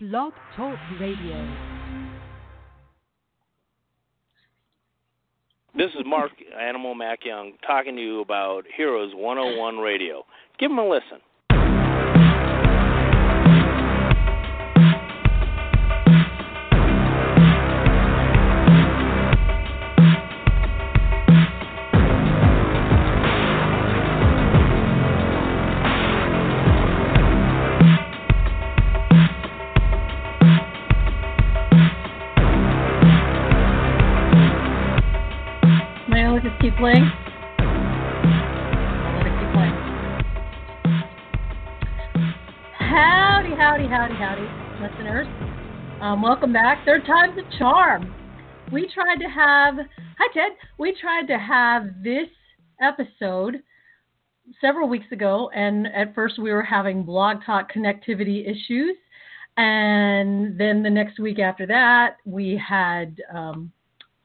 Blog Talk Radio. This is Mark Animal Mac Young talking to you about Heroes 101 Radio. Give them a listen. Um, welcome back. Third time's a charm. We tried to have, hi Ted, we tried to have this episode several weeks ago, and at first we were having blog talk connectivity issues. And then the next week after that, we had um,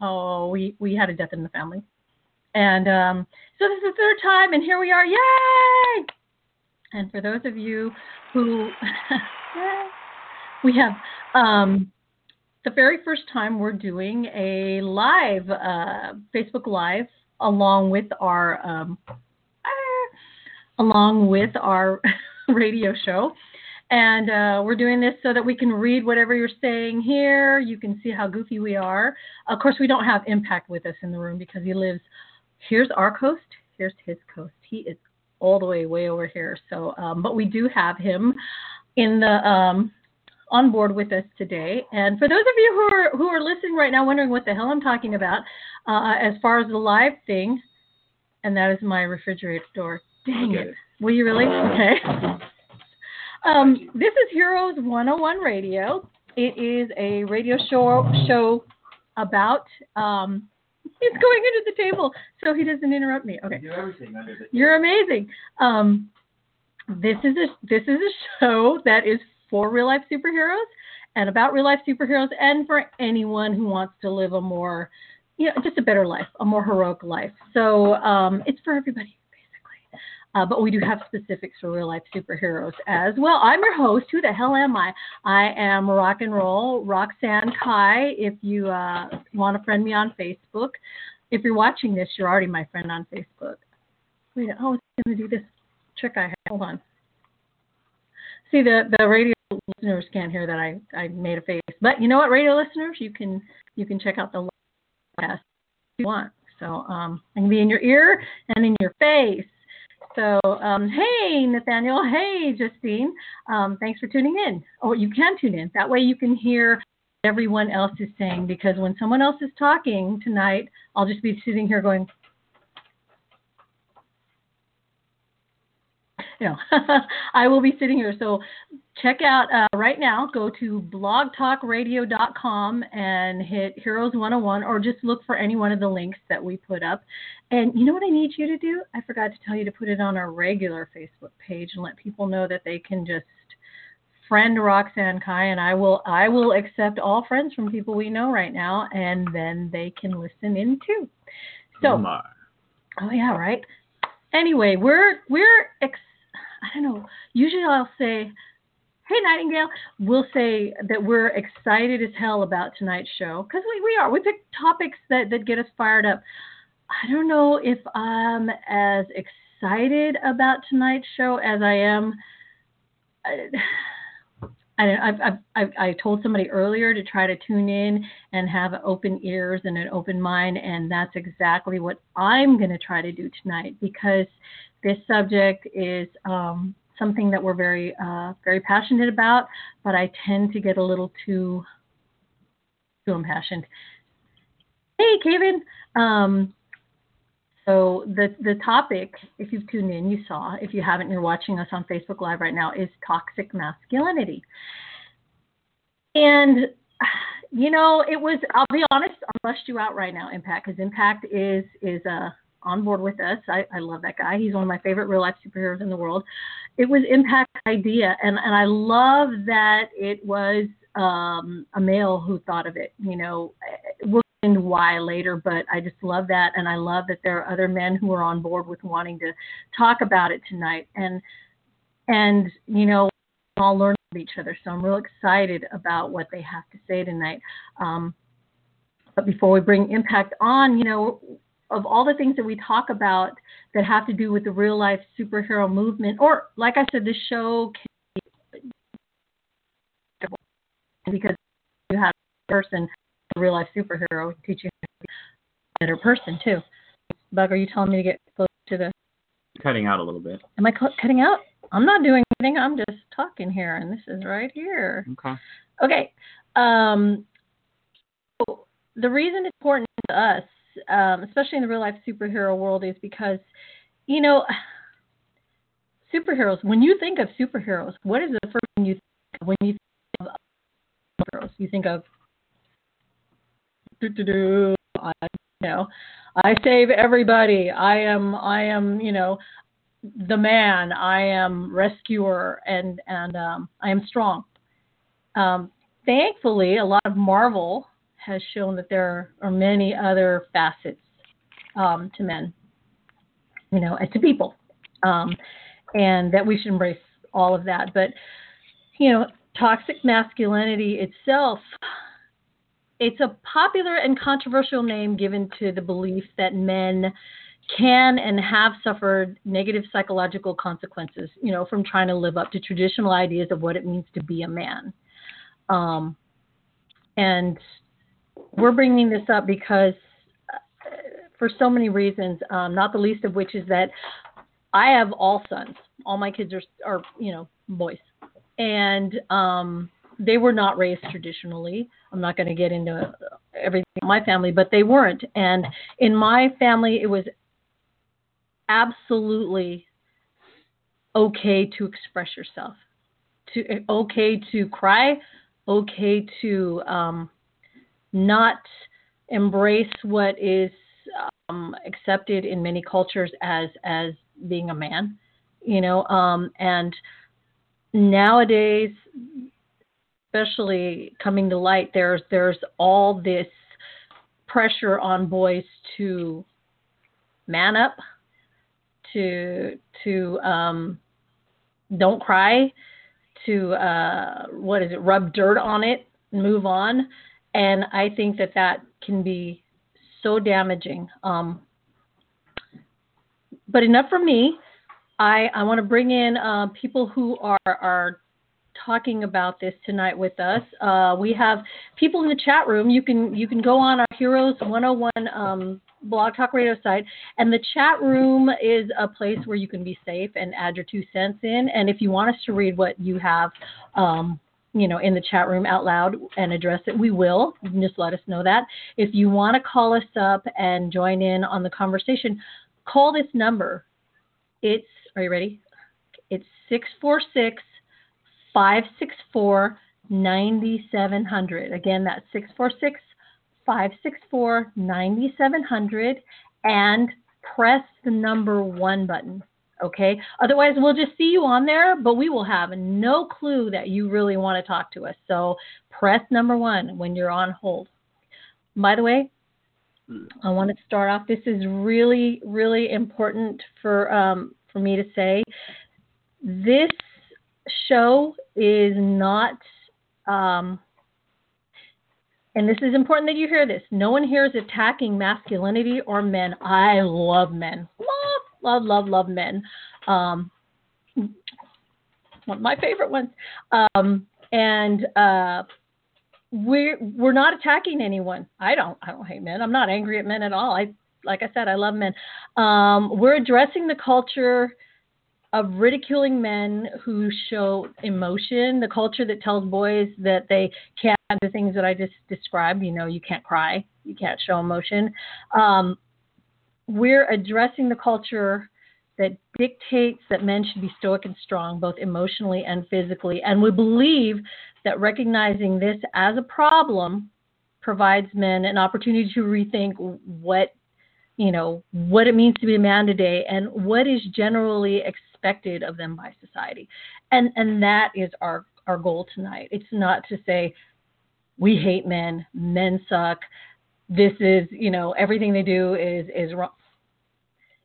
oh, we we had a death in the family, and um, so this is the third time, and here we are, yay! And for those of you who, we have um, the very first time we're doing a live uh, Facebook Live along with our um, ah, along with our radio show. And uh, we're doing this so that we can read whatever you're saying here. You can see how goofy we are. Of course, we don't have Impact with us in the room because he lives. Here's our coast. Here's his coast. He is all the way way over here. So, um, but we do have him in the um, on board with us today. And for those of you who are who are listening right now, wondering what the hell I'm talking about, uh, as far as the live thing, and that is my refrigerator door. Dang it. Will you really? Okay. Um, this is Heroes 101 Radio. It is a radio show show about. Um, he's going under the table so he doesn't interrupt me. Okay. do everything under the You're amazing. Um, this is a this is a show that is for real life superheroes and about real life superheroes and for anyone who wants to live a more, you know, just a better life, a more heroic life. So um, it's for everybody basically. Uh, but we do have specifics for real life superheroes as well. I'm your host. Who the hell am I? I am rock and roll Roxanne Kai. If you uh, want to friend me on Facebook, if you're watching this, you're already my friend on Facebook. Wait, oh, it's going to do this trick I have. Hold on. See, the, the radio listeners can't hear that I, I made a face. But you know what, radio listeners, you can you can check out the podcast if you want. So um, I can be in your ear and in your face. So um, hey, Nathaniel. Hey, Justine. Um, thanks for tuning in. Or you can tune in. That way you can hear everyone else is saying because when someone else is talking tonight, I'll just be sitting here going, know, I will be sitting here. So check out uh, right now, go to blogtalkradio.com and hit Heroes 101 or just look for any one of the links that we put up. And you know what I need you to do? I forgot to tell you to put it on our regular Facebook page and let people know that they can just friend Roxanne Kai and I will I will accept all friends from people we know right now and then they can listen in too. So Oh. Oh yeah, right. Anyway, we're we're ex- I don't know. Usually I'll say, "Hey Nightingale," we'll say that we're excited as hell about tonight's show because we, we are. We pick topics that that get us fired up. I don't know if I'm as excited about tonight's show as I am. Uh, I, I, I've, I've, I told somebody earlier to try to tune in and have open ears and an open mind, and that's exactly what I'm going to try to do tonight because this subject is um, something that we're very, uh, very passionate about, but I tend to get a little too, too impassioned. Hey, Kevin. Um, so the the topic, if you've tuned in, you saw. If you haven't, you're watching us on Facebook Live right now. Is toxic masculinity. And you know, it was. I'll be honest. I'll bust you out right now, Impact, because Impact is is uh, on board with us. I, I love that guy. He's one of my favorite real life superheroes in the world. It was Impact idea, and and I love that it was um, a male who thought of it. You know, we'll into why later, but I just love that, and I love that there are other men who are on board with wanting to talk about it tonight. And and you know, all learn from each other. So I'm real excited about what they have to say tonight. Um, but before we bring impact on, you know, of all the things that we talk about that have to do with the real life superhero movement, or like I said, this show can because you have a person, a real life superhero, teach you how to be a better person too. Bug, are you telling me to get close to the? Cutting out a little bit. Am I cu- cutting out? I'm not doing anything. I'm just talking here, and this is right here. Okay. Okay. Um, so the reason it's important to us, um, especially in the real life superhero world, is because, you know, superheroes. When you think of superheroes, what is the first thing you think of when you think of superheroes? You think of, I, you know, I save everybody. I am, I am, you know, the man. I am rescuer, and and um, I am strong. Um, thankfully, a lot of Marvel has shown that there are many other facets um, to men, you know, and to people, um, and that we should embrace all of that. But you know, toxic masculinity itself. It's a popular and controversial name given to the belief that men can and have suffered negative psychological consequences, you know, from trying to live up to traditional ideas of what it means to be a man. Um, and we're bringing this up because, uh, for so many reasons, um, not the least of which is that I have all sons. All my kids are, are you know, boys, and um, they were not raised traditionally. I'm not going to get into everything in my family, but they weren't. And in my family, it was absolutely okay to express yourself, to okay to cry, okay to um, not embrace what is um, accepted in many cultures as as being a man, you know, um, and nowadays, especially coming to light, there's there's all this pressure on boys to man up, to to um, don't cry, to uh, what is it, rub dirt on it, move on, and I think that that can be so damaging. Um, but enough for me. I, I want to bring in uh, people who are, are talking about this tonight with us. Uh, we have people in the chat room. You can you can go on our Heroes 101 um, Blog Talk Radio site, and the chat room is a place where you can be safe and add your two cents in. And if you want us to read what you have, um, you know, in the chat room out loud and address it, we will. Just let us know that. If you want to call us up and join in on the conversation, call this number. It's are you ready? It's 646 564 9700. Again, that's 646 564 9700 and press the number one button. Okay. Otherwise, we'll just see you on there, but we will have no clue that you really want to talk to us. So press number one when you're on hold. By the way, I want to start off. This is really, really important for um, for me to say. This show is not, um, and this is important that you hear this. No one here is attacking masculinity or men. I love men. Love, love, love, love men. Um, one of my favorite ones. Um, and uh, we're we're not attacking anyone. I don't I don't hate men. I'm not angry at men at all. I like I said, I love men. Um, we're addressing the culture of ridiculing men who show emotion, the culture that tells boys that they can't the things that I just described. You know, you can't cry, you can't show emotion. Um, we're addressing the culture that dictates that men should be stoic and strong, both emotionally and physically. And we believe that recognizing this as a problem provides men an opportunity to rethink what you know what it means to be a man today and what is generally expected of them by society and and that is our our goal tonight it's not to say we hate men men suck this is you know everything they do is is wrong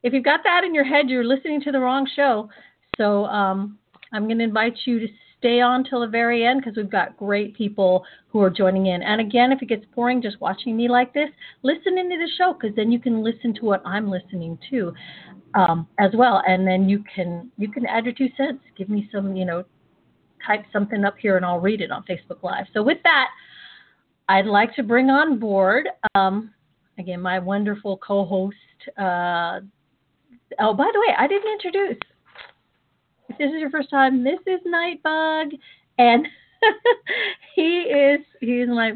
if you've got that in your head you're listening to the wrong show so um, i'm going to invite you to stay on till the very end because we've got great people who are joining in. And again, if it gets boring just watching me like this, listen into the show because then you can listen to what I'm listening to um, as well, and then you can you can add your two cents. Give me some, you know, type something up here and I'll read it on Facebook Live. So with that, I'd like to bring on board um, again my wonderful co-host. Uh, oh, by the way, I didn't introduce. If this is your first time, this is Nightbug, and he is he is my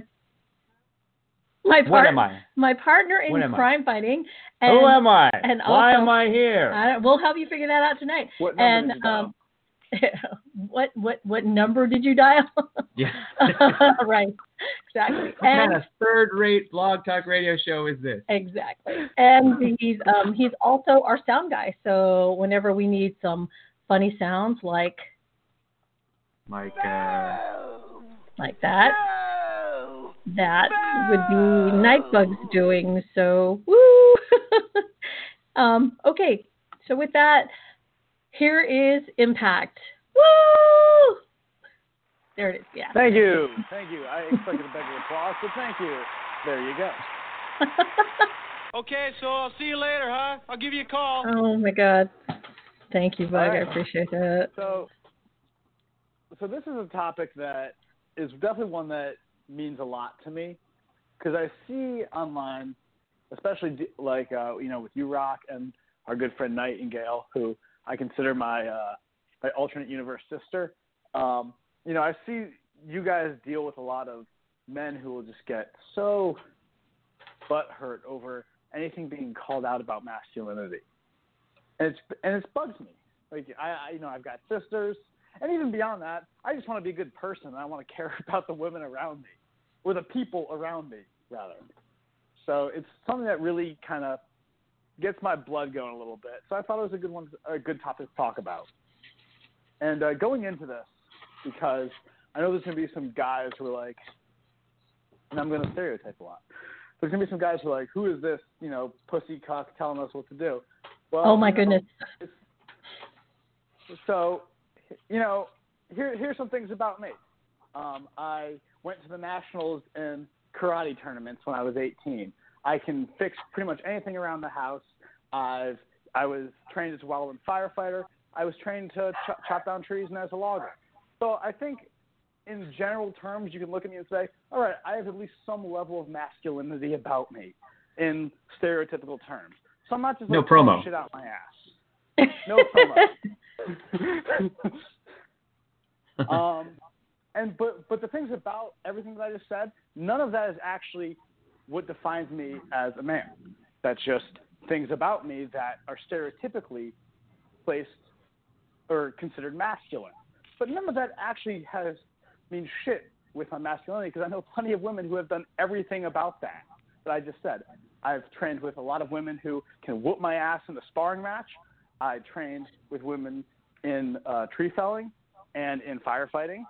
my What part, am I? my partner in am I? crime fighting. And, Who am I? and Why am I here? I we'll help you figure that out tonight. what number And you um, what what what number did you dial? Yeah. right, exactly. what kind And of third-rate blog talk radio show is this? exactly. And he's um he's also our sound guy. So whenever we need some funny sounds like Like, uh, like that, that would be Nightbug's doing. So woo. um. Okay. So with that, here is Impact. Woo! There it is. Yeah. Thank you. Thank you. I expected a bigger applause, but thank you. There you go. Okay, so I'll see you later, huh? I'll give you a call. oh my God. Thank you, Bug. I appreciate that. So, so this is a topic that is definitely one that means a lot to me because I see online, especially like uh, you know with you Rock and our good friend Nightingale, who I consider my uh, my alternate universe sister. Um, you know, I see you guys deal with a lot of men who will just get so butt hurt over anything being called out about masculinity, and it's and it bugs me. Like I, I you know I've got sisters, and even beyond that, I just want to be a good person and I want to care about the women around me, or the people around me rather. So it's something that really kind of gets my blood going a little bit. So I thought it was a good one, a good topic to talk about. And uh, going into this, because I know there's going to be some guys who are like, and I'm going to stereotype a lot. There's going to be some guys who are like, who is this, you know, pussy cock telling us what to do? Well, Oh my you know, goodness. so, you know, here here's some things about me. Um, I went to the nationals in karate tournaments when I was 18. I can fix pretty much anything around the house. I've I was trained as a wildland firefighter. I was trained to ch- chop down trees and as a logger. So I think, in general terms, you can look at me and say, all right, I have at least some level of masculinity about me, in stereotypical terms. So I'm not just No like promo. shit out my ass. No promo. um, and but but the things about everything that I just said, none of that is actually what defines me as a man. That's just things about me that are stereotypically placed or considered masculine. But none of that actually has means shit with my masculinity because I know plenty of women who have done everything about that that I just said. I've trained with a lot of women who can whoop my ass in the sparring match. I trained with women in uh, tree felling and in firefighting.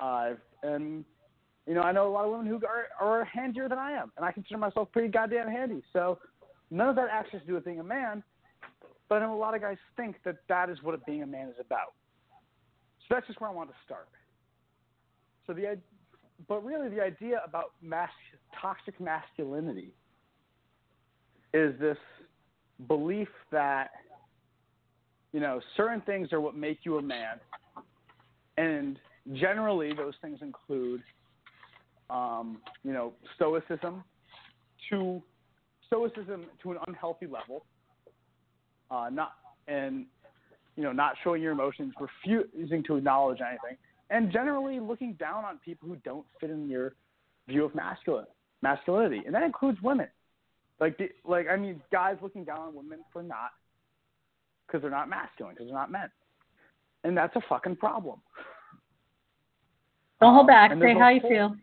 I've and you know I know a lot of women who are, are handier than I am, and I consider myself pretty goddamn handy. So none of that actually has to do with being a man, but I know a lot of guys think that that is what being a man is about. So that's just where I want to start. So the but really the idea about mas- toxic masculinity is this belief that you know certain things are what make you a man and generally those things include um, you know stoicism to stoicism to an unhealthy level uh, not and you know not showing your emotions refusing to acknowledge anything and generally looking down on people who don't fit in your view of masculine masculinity and that includes women like the, like I mean guys looking down on women for not because they're not masculine because they're not men and that's a fucking problem Don't hold back. Say how you feel.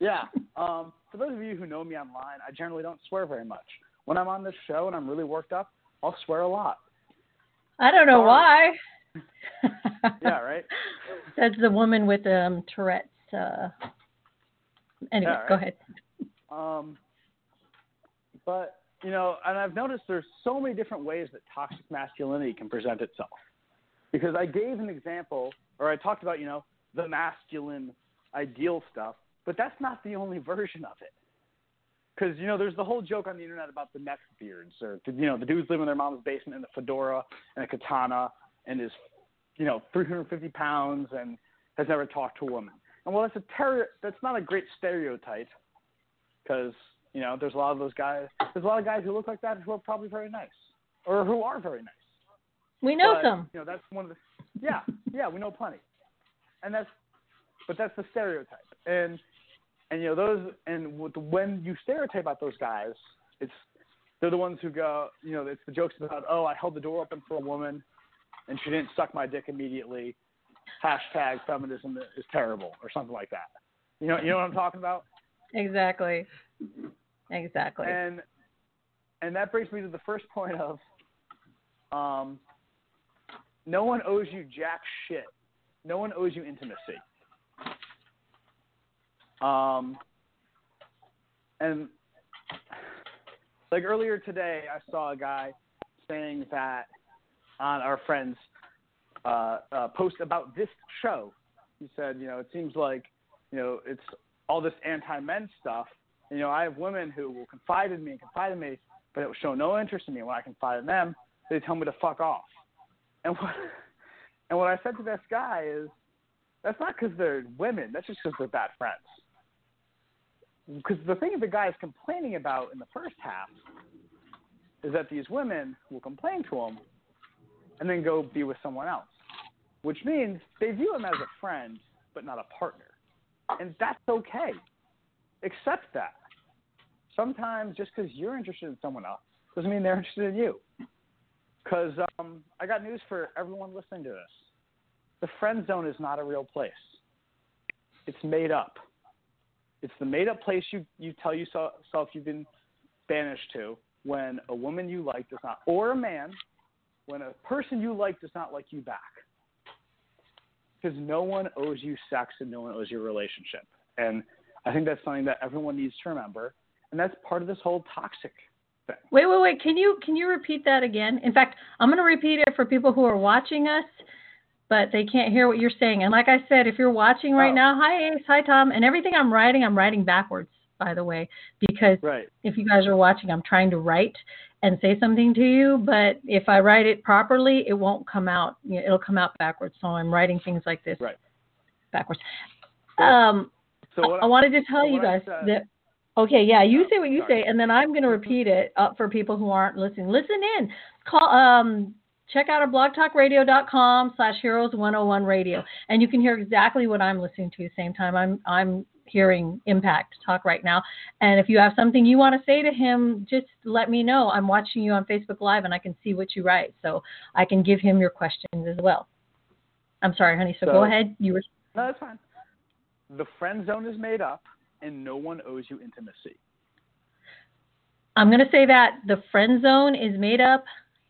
Yeah. Um, for those of you who know me online, I generally don't swear very much. When I'm on this show and I'm really worked up, I'll swear a lot. I don't know why. Yeah, right? That's the woman with um Tourette's. Uh... Anyway, Yeah, go ahead. Um, but you know, and I've noticed there's so many different ways that toxic masculinity can present itself. because I gave an example, or I talked about, you know, the masculine ideal stuff, but that's not the only version of it. Because you know, there's the whole joke on the internet about the neck beards, or you know, the dudes live in their mom's basement in a fedora and a katana, and is, you know, 350 pounds and has never talked to a woman. And well, that's a ter- that's not a great stereotype, because you know, there's a lot of those guys. There's a lot of guys who look like that who are probably very nice, or who are very nice. We know But, some. You know, that's one of the. Yeah, yeah, we know plenty, and that's, but that's the stereotype, and and you know those, and when you stereotype about those guys, it's they're the ones who go, you know, it's the jokes about, oh, I held the door open for a woman, and she didn't suck my dick immediately. Hashtag feminism is terrible, or something like that. You know, you know what I'm talking about. Exactly. Exactly. And and that brings me to the first point of um, no one owes you jack shit. No one owes you intimacy. Um, and like earlier today, I saw a guy saying that on our friend's uh, uh, post about this show. He said, you know, it seems like, you know, it's all this anti-men stuff. You know, I have women who will confide in me and confide in me, but it will show no interest in me. When I confide in them, they tell me to fuck off. And what, and what I said to this guy is, that's not because they're women. That's just because they're bad friends. Because the thing the guy is complaining about in the first half is that these women will complain to him and then go be with someone else, which means they view him as a friend but not a partner. And that's okay. Accept that. Sometimes just because you're interested in someone else doesn't mean they're interested in you. Because um, I got news for everyone listening to this the friend zone is not a real place, it's made up. It's the made up place you, you tell yourself you've been banished to when a woman you like does not, or a man, when a person you like does not like you back. Because no one owes you sex and no one owes you a relationship. And I think that's something that everyone needs to remember. And that's part of this whole toxic thing. Wait, wait, wait. Can you can you repeat that again? In fact, I'm going to repeat it for people who are watching us, but they can't hear what you're saying. And like I said, if you're watching right Oh. now, hi Ace, hi Tom, and everything I'm writing, I'm writing backwards, by the way, because Right. if you guys are watching, I'm trying to write and say something to you, but if I write it properly, it won't come out. you know, It'll come out backwards. So I'm writing things like this Right. backwards. Um, So what I wanted to tell so you guys said- that. Okay, yeah, you say what you Sorry. say, and then I'm going to repeat it up for people who aren't listening. Listen in. Call. Um, check out our blogtalkradio.com slash heroes 101 radio, and you can hear exactly what I'm listening to the same time. I'm I'm hearing Impact talk right now, and if you have something you want to say to him, just let me know. I'm watching you on Facebook Live, and I can see what you write, so I can give him your questions as well. I'm sorry, honey. So, So- go ahead. You were. No, that's fine. The friend zone is made up, and no one owes you intimacy. I'm going to say that the friend zone is made up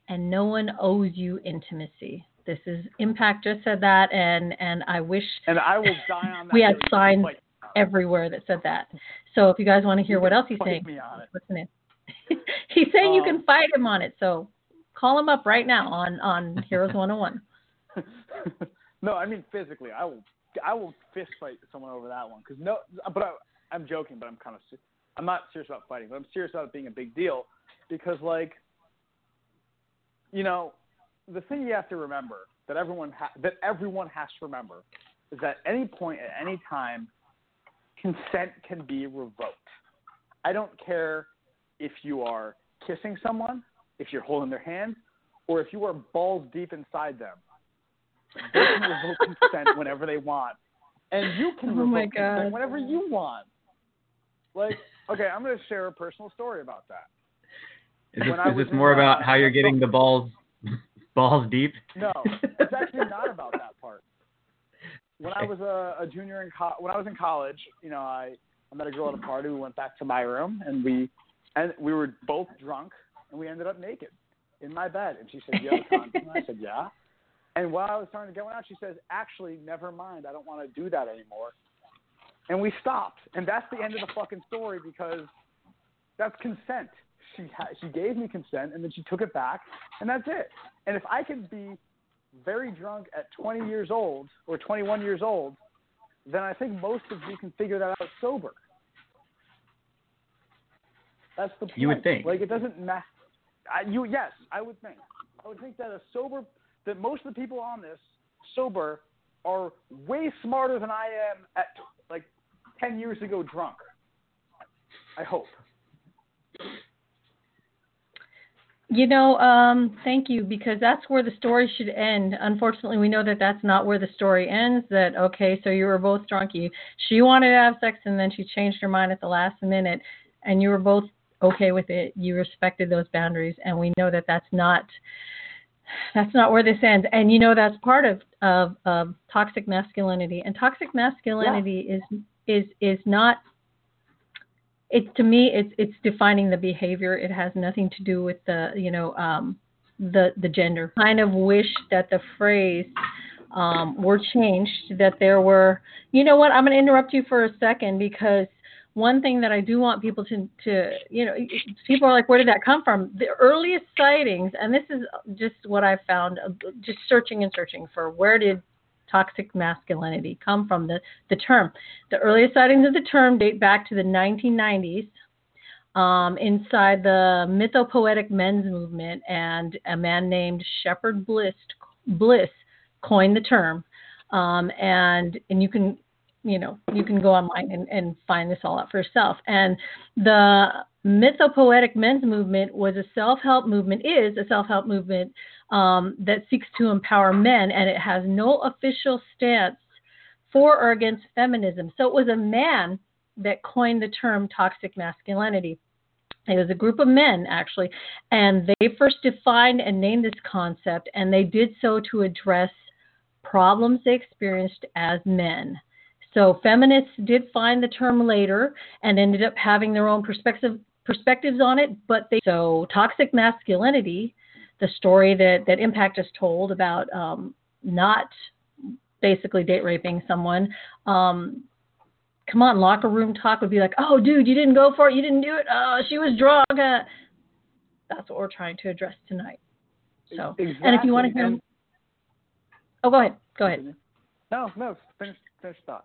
and no one owes you intimacy. This is Impact just said that, and, and I wish And I will die on that. We had hill. You can signs fight- everywhere that said that. So if you guys want to hear what else he's saying, me on it. listen in. he's saying you Um, can fight him on it. So call him up right now on, on Heroes 101. no, I mean physically. I will. I will fist fight someone over that one. Cause no, but I, I'm joking. But I'm kind of. I'm not serious about fighting, but I'm serious about it being a big deal, because like, you know, the thing you have to remember that everyone ha- that everyone has to remember is that any point at any time, consent can be revoked. I don't care if you are kissing someone, if you're holding their hand, or if you are balls deep inside them. They can revoke consent whenever they want, and you can Oh revoke consent whenever you want. Like, okay, I'm going to share a personal story about that. Is this, is this more uh, about how you're getting the balls balls deep? No, it's actually not about that part. When I was a, a junior in co- when I was in college, you know, I, I met a girl at a party. We went back to my room, and we and we were both drunk, and we ended up naked in my bed. And she said, "You have a condom?" I said, "Yeah." And while I was starting to go out, she says, "Actually, never mind. I don't want to do that anymore." And we stopped, and that's the end of the fucking story because that's consent. She ha- she gave me consent, and then she took it back, and that's it. And if I could be very drunk at 20 years old or 21 years old, then I think most of you can figure that out sober. That's the point. You would think. Like it doesn't matter. You yes, I would think. I would think that a sober that most of the people on this sober are way smarter than I am at like 10 years ago drunk. I hope. You know, um, thank you because that's where the story should end. Unfortunately, we know that that's not where the story ends. That okay, so you were both drunk. You, she wanted to have sex and then she changed her mind at the last minute, and you were both okay with it. You respected those boundaries, and we know that that's not that's not where this ends. And you know that's part of of, of toxic masculinity. And toxic masculinity yeah. is is is not it's to me it's it's defining the behavior. It has nothing to do with the you know um the the gender. I kind of wish that the phrase um were changed that there were you know what i'm going to interrupt you for a second because one thing that i do want people to to you know people are like where did that come from? The earliest sightings and this is just what i found uh, just searching and searching for where did toxic masculinity come from the, the term. The earliest sightings of the term date back to the 1990s um, inside the mythopoetic men's movement, and a man named Shepard Bliss, Bliss coined the term. Um, and and you can you know you can go online and, and find this all out for yourself. And the mythopoetic men's movement was a self-help movement is a self-help movement um, that seeks to empower men, and it has no official stance for or against feminism. So it was a man that coined the term toxic masculinity. It was a group of men, actually, and they first defined and named this concept, and they did so to address problems they experienced as men. So feminists did find the term later and ended up having their own perspective, perspectives on it, but they so toxic masculinity the story that that Impact just told about um, not basically date raping someone. Um, come on, locker room talk would be like, "Oh, dude, you didn't go for it. You didn't do it. Oh, she was drunk." Uh, that's what we're trying to address tonight. So, exactly. and if you want to hear, and, oh, go ahead. Go ahead. No, no, finish, finish thought.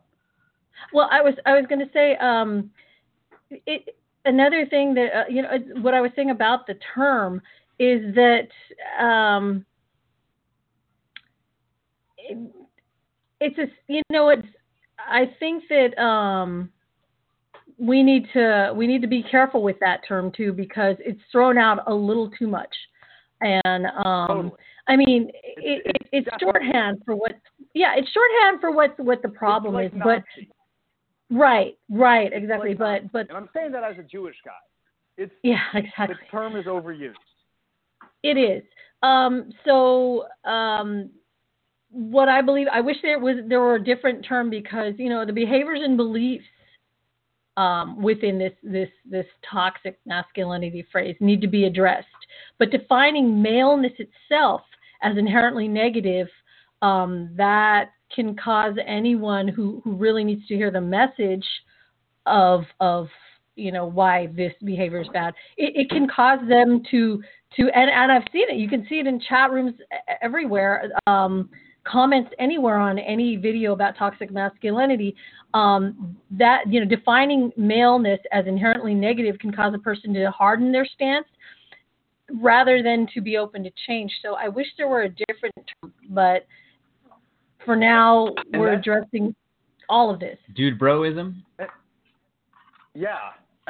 Well, I was I was going to say um, it, another thing that uh, you know what I was saying about the term is that um, it, it's a you know it's I think that um, we need to we need to be careful with that term too because it's thrown out a little too much and um, totally. I mean it, it, it's shorthand for what yeah it's shorthand for what what the problem like is but right right exactly but but and I'm saying that as a Jewish guy it's yeah exactly the term is overused it is. Um, so um, what I believe, I wish there was there were a different term because you know the behaviors and beliefs um, within this this this toxic masculinity phrase need to be addressed. But defining maleness itself as inherently negative, um, that can cause anyone who who really needs to hear the message of of you know why this behavior is bad. It, it can cause them to to and, and I've seen it. You can see it in chat rooms everywhere. Um, comments anywhere on any video about toxic masculinity. Um, that you know, defining maleness as inherently negative can cause a person to harden their stance rather than to be open to change. So I wish there were a different term, but for now we're addressing all of this. Dude broism? Uh, yeah.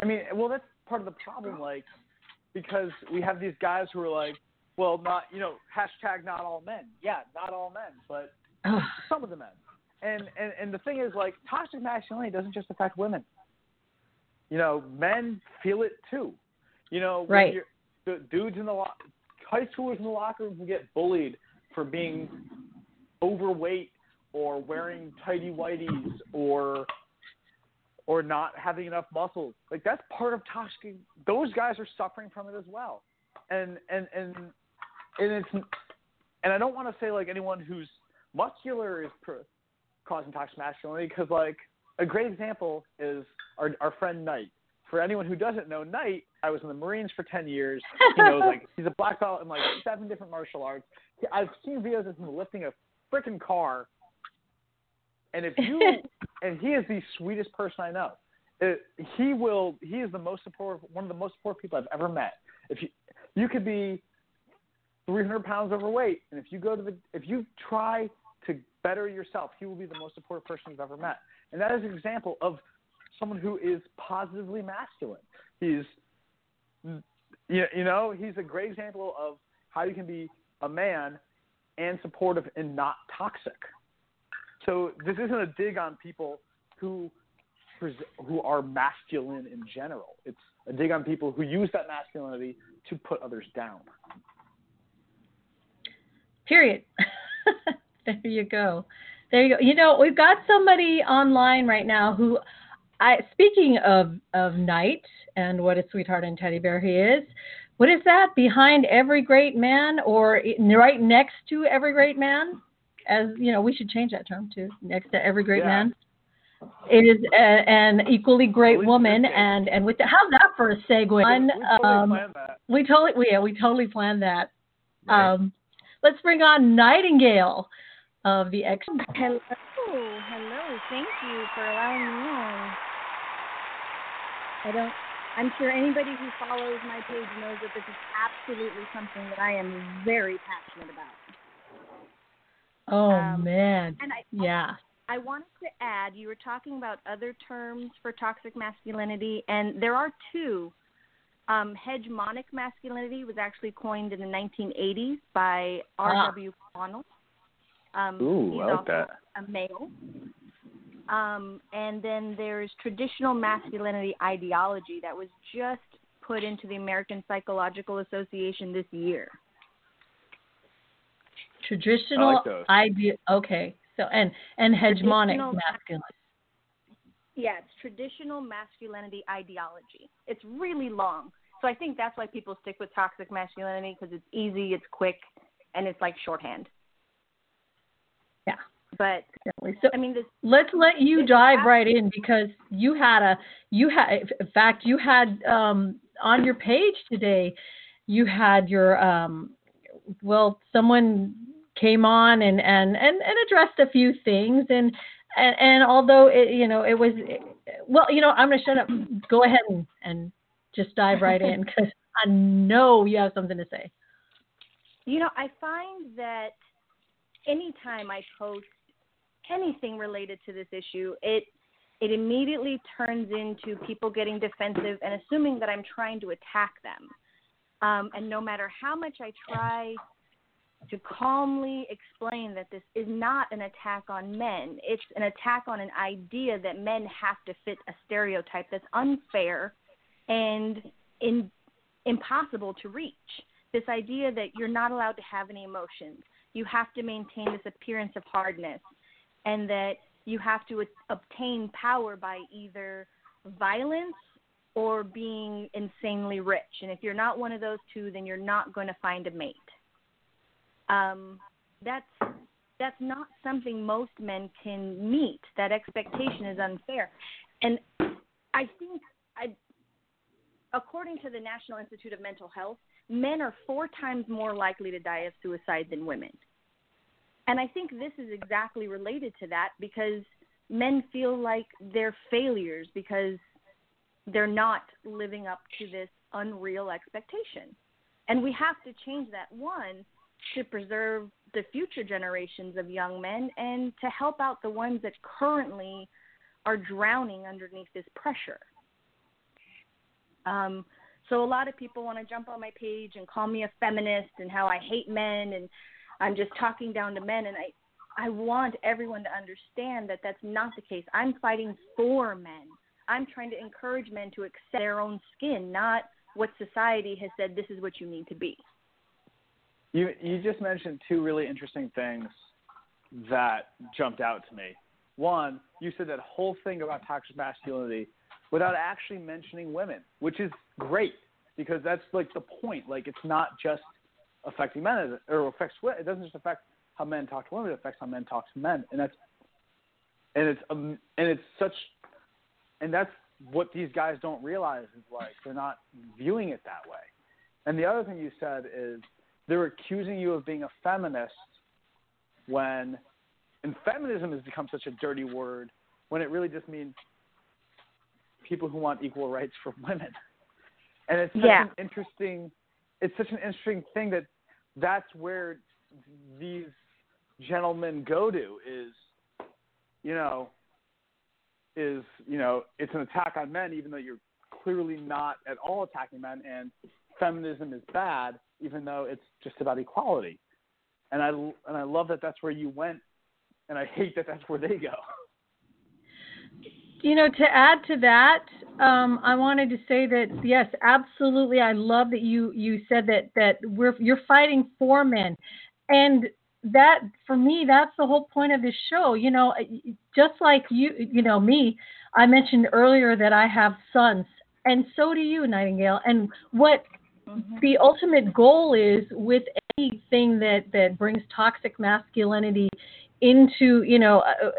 I mean, well that's part of the problem like because we have these guys who are like, well, not you know, hashtag not all men. Yeah, not all men, but some of the men. And and and the thing is, like, toxic masculinity doesn't just affect women. You know, men feel it too. You know, right. the dudes in the lo- high schoolers in the locker room who get bullied for being overweight or wearing tidy whities or or not having enough muscles. Like that's part of toxic. Those guys are suffering from it as well. And and and and it's and I don't want to say like anyone who's muscular is per, causing toxic masculinity because like a great example is our our friend Knight for anyone who doesn't know, Knight, I was in the Marines for 10 years. He knows, like, he's a black belt in, like, seven different martial arts. I've seen videos of him lifting a freaking car. And if you, and he is the sweetest person I know. It, he will, he is the most supportive, one of the most supportive people I've ever met. If you, you could be 300 pounds overweight, and if you go to the, if you try to better yourself, he will be the most supportive person you've ever met. And that is an example of someone who is positively masculine. He's, you you know, he's a great example of how you can be a man and supportive and not toxic. So this isn't a dig on people who who are masculine in general. It's a dig on people who use that masculinity to put others down. Period. there you go. There you go. You know, we've got somebody online right now who I speaking of of Knight and what a sweetheart and teddy bear he is. What is that behind every great man or right next to every great man? As you know, we should change that term too. Next to every great Yeah. man. It is a, an equally great At woman, in and and with the, how's that for a segue? We One, totally um, planned that. we totally, we, yeah, we totally planned that. Right. Um, let's bring on Nightingale of the X. Hello, hello. Thank you for allowing me on. I don't. I'm sure anybody who follows my page knows that this is absolutely something that I am very passionate about. Oh Um, man, And I, yeah. I wanted to add, you were talking about other terms for toxic masculinity, and there are two. Um, hegemonic masculinity was actually coined in the 1980s by Ah. R.W. Connell. Um, Ooh, he's I like also that. a male. Um, and then there's traditional masculinity ideology that was just put into the American Psychological Association this year. Traditional those. idea. Okay, so and and hegemonic masculinity. Yeah, it's traditional masculinity ideology. It's really long. So I think that's why people stick with toxic masculinity because it's easy, it's quick, and it's like shorthand. Yeah. But So I mean, this let's let you dive right in because you had a you had in fact you had um on your page today you had your um well someone came on and and and, and addressed a few things and and, and although it, you know it was well you know i'm going to shut up. Go ahead and, and just dive right in because i know you have something to say. You know, I find that anytime I post anything related to this issue, it it immediately turns into people getting defensive and assuming that I'm trying to attack them. Um, and no matter how much I try to calmly explain that this is not an attack on men, it's an attack on an idea that men have to fit a stereotype that's unfair and in, impossible to reach this idea that you're not allowed to have any emotions. You have to maintain this appearance of hardness, and that you have to obtain power by either violence or being insanely rich. And if you're not one of those two, then you're not going to find a mate. Um, that's that's not something most men can meet. That expectation is unfair, and I think I, according to the National Institute of Mental Health, men are four times more likely to die of suicide than women. And I think this is exactly related to that because men feel like they're failures because they're not living up to this unreal expectation. And we have to change that one to preserve the future generations of young men and to help out the ones that currently are drowning underneath this pressure. Um, so a lot of people want to jump on my page and call me a feminist and how I hate men and I'm just talking down to men and I I want everyone to understand that that's not the case. I'm fighting for men. I'm trying to encourage men to accept their own skin, not what society has said this is what you need to be. You you just mentioned two really interesting things that jumped out to me. One, you said that whole thing about toxic masculinity without actually mentioning women, which is great because that's like the point. Like it's not just affecting men or affects it doesn't just affect how men talk to women, it affects how men talk to men, and that's and it's um, and it's such and that's what these guys don't realize is like they're not viewing it that way. And the other thing you said is they're accusing you of being a feminist when and feminism has become such a dirty word when it really just means people who want equal rights for women. And it's such Yeah. an interesting it's such an interesting thing that that's where these gentlemen go to is you know is you know it's an attack on men even though you're clearly not at all attacking men and feminism is bad even though it's just about equality. And i and i love that that's where you went and i hate that that's where they go you know, to add to that, um, I wanted to say that yes, absolutely. I love that you you said that that we're you're fighting for men, and that for me, that's the whole point of this show. You know, just like you, you know me. I mentioned earlier that I have sons, and so do you, Nightingale. And what the ultimate goal is with anything that that brings toxic masculinity into you know uh,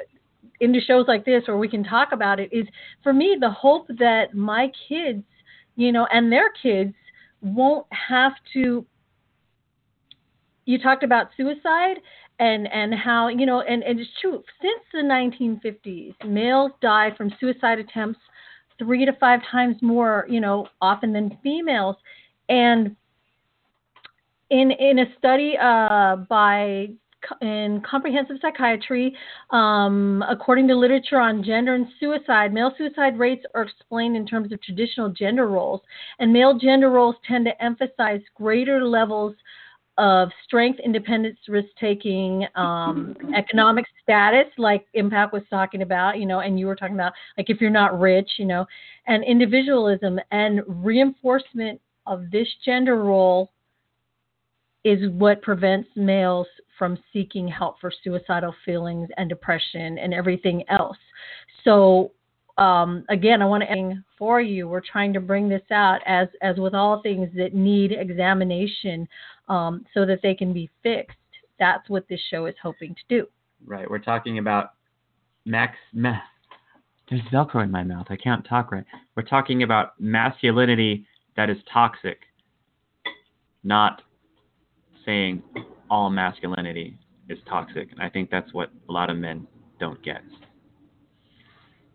into shows like this where we can talk about it is for me the hope that my kids you know and their kids won't have to you talked about suicide and and how you know and, and it's true. Since the 1950s males die from suicide attempts three to five times more you know often than females. And in in a study uh, by in comprehensive psychiatry, um, according to literature on gender and suicide, male suicide rates are explained in terms of traditional gender roles, and male gender roles tend to emphasize greater levels of strength, independence, risk taking, um, economic status, like Impact was talking about, you know, and you were talking about, like if you're not rich, you know, and individualism and reinforcement of this gender role is what prevents males from seeking help for suicidal feelings and depression and everything else. So um, again, I want to add for you. We're trying to bring this out as as with all things that need examination, um, so that they can be fixed. That's what this show is hoping to do. Right. We're talking about max. Ma- There's Velcro in my mouth. I can't talk right. We're talking about masculinity that is toxic, not saying all masculinity is toxic. And I think that's what a lot of men don't get.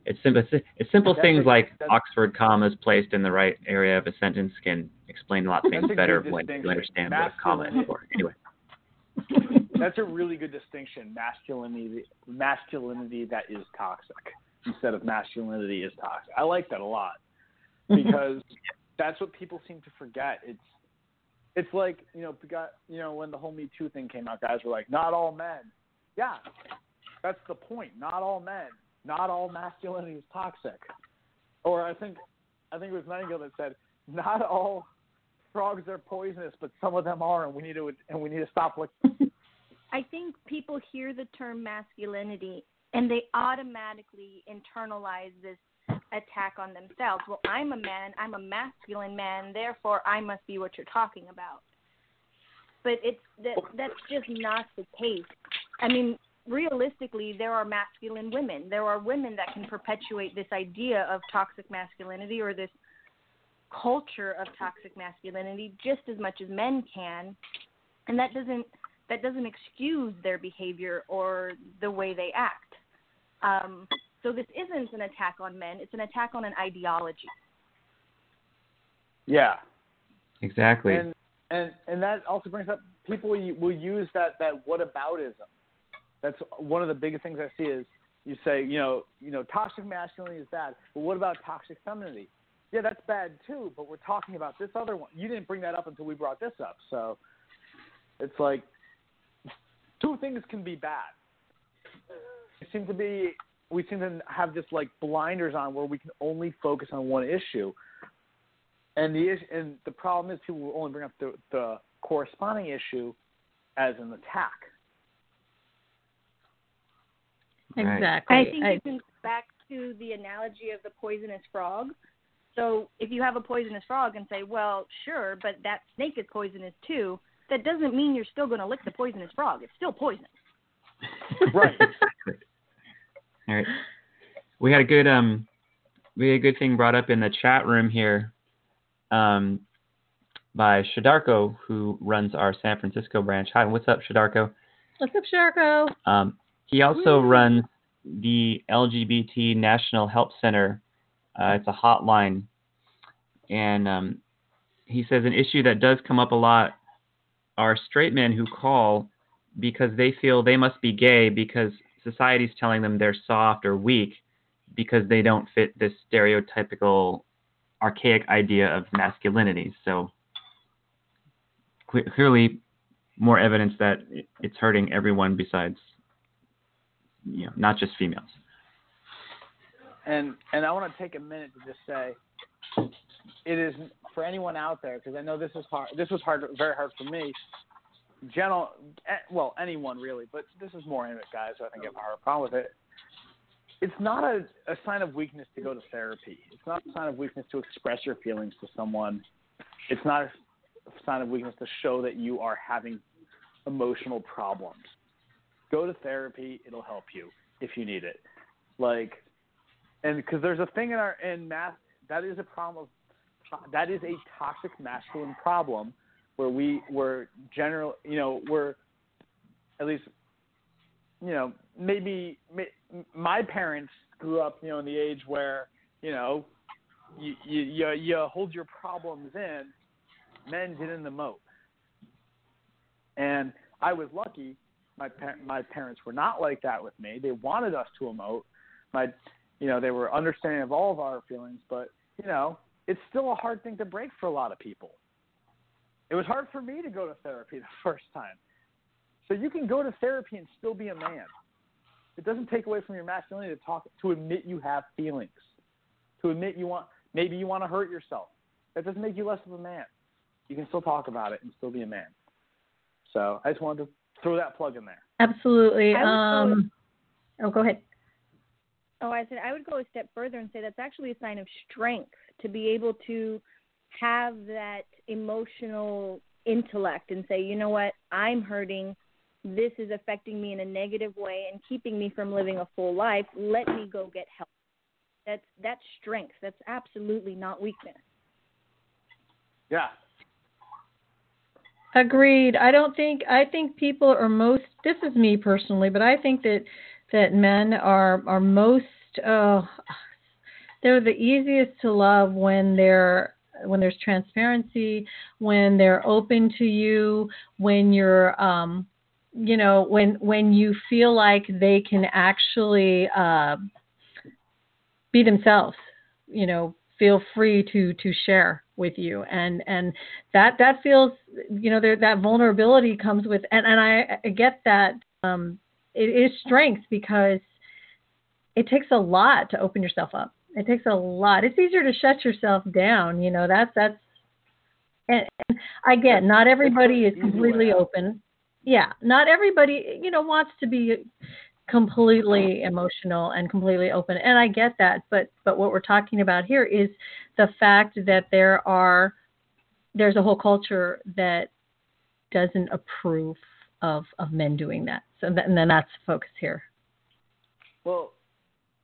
It's simple, it's simple That's things a- like Oxford commas placed in the right area of a sentence can explain a lot of things better when you understand what a comma is for. Anyway, that's a really good distinction masculinity masculinity that is toxic instead of masculinity is toxic i like that a lot because that's what people seem to forget it's it's like you know got you know when the whole me too thing came out guys were like not all men. Yeah that's the point. Not all men. Not all masculinity is toxic. Or i think i think it was nightingale that said not all frogs are poisonous but some of them are and we need to and we need to stop looking. I think people hear the term masculinity and they automatically internalize this attack on themselves. Well, I'm a man, I'm a masculine man, therefore I must be what you're talking about. But it's that that's just not the case. I mean, realistically, there are masculine women. There are women that can perpetuate this idea of toxic masculinity or this culture of toxic masculinity just as much as men can. And that doesn't that doesn't excuse their behavior or the way they act. Um, so this isn't an attack on men; it's an attack on an ideology. yeah exactly. and and and that also brings up people will will use that that whataboutism. That's one of the biggest things I see is you say you know you know toxic masculinity is bad, but what about toxic femininity? Yeah, that's bad too. But we're talking about this other one. You didn't bring that up until we brought this up. So it's like two things can be bad. We seem to be we seem to have this like blinders on where we can only focus on one issue. And the is- and the problem is people will only bring up the, the corresponding issue as an attack. Exactly. I think I- it goes back to the analogy of the poisonous frog. So if you have a poisonous frog and say, well, sure, but that snake is poisonous too, that doesn't mean you're still going to lick the poisonous frog. It's still poison. Right. exactly. All right. We had a good um we had a good thing brought up in the chat room here um, by Shadarko, who runs our San Francisco branch. Hi, what's up, Shadarko? What's up, Shadarko? Um, he also runs the LGBT National Help Center. Uh, it's a hotline. And um, he says an issue that does come up a lot are straight men who call because they feel they must be gay because society's telling them they're soft or weak because they don't fit this stereotypical archaic idea of masculinity. So cle clearly more evidence that it's hurting everyone besides you know, not just females. and and I want to take a minute to just say it is for anyone out there because I know this is hard. This was hard, very hard for me. General, eh, well, anyone really, but this is more in intimate guys. So I think I have a problem with it. It's not a, a sign of weakness to go to therapy. It's not a sign of weakness to express your feelings to someone. It's not a sign of weakness to show that you are having emotional problems. Go to therapy; it'll help you if you need it. Like and because there's a thing in our in math that is a problem of that is a toxic masculine problem where we were general you know we're at least you know maybe my parents grew up you know in the age where you know you you you, hold your problems in men didn't emote and I was lucky. My par- my parents were not like that with me. They wanted us to emote. My you know they were understanding of all of our feelings but you know it's still a hard thing to break for a lot of people it was hard for me to go to therapy the first time. So you can go to therapy and still be a man. It doesn't take away from your masculinity to talk to admit you have feelings to admit you want maybe you want to hurt yourself. That doesn't make you less of a man. You can still talk about it and still be a man. So i just wanted to throw that plug in there. Absolutely. I would go- Um, oh, go ahead. Oh, I said I would go a step further and say that's actually a sign of strength to be able to have that emotional intellect and say, you know what, I'm hurting. This is affecting me in a negative way and keeping me from living a full life. Let me go get help. That's that's strength. That's absolutely not weakness. yeah Agreed. I don't think I think people are most this is me personally, but I think that that men are are most uh they're the easiest to love when they're when there's transparency, when they're open to you, when you're um you know, when when you feel like they can actually uh be themselves, you know, feel free to to share with you. And and that that feels you know there that vulnerability comes with and and I, I get that um it is strength because it takes a lot to open yourself up it takes a lot. It's easier to shut yourself down you know that's that's and, and I get not everybody is completely open. Yeah not everybody you know wants to be completely emotional and completely open and i get that but but what we're talking about here is the fact that there are there's a whole culture that doesn't approve of of men doing that. So that, and then that's the focus here. Well,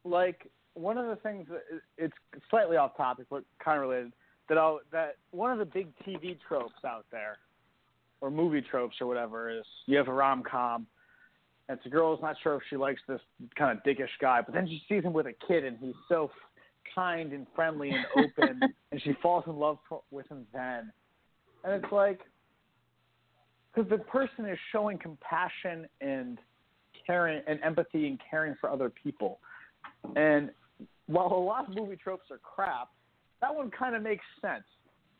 like one of the things that it's slightly off topic, but kind of related. That I'll, that one of the big TV tropes out there, or movie tropes or whatever, is you have a rom com, and it's the girl's not sure if she likes this kind of dickish guy, but then she sees him with a kid, and he's so kind and friendly and open, and she falls in love for, with him then, and it's like because the person is showing compassion and caring and empathy and caring for other people. And while a lot of movie tropes are crap, that one kind of makes sense.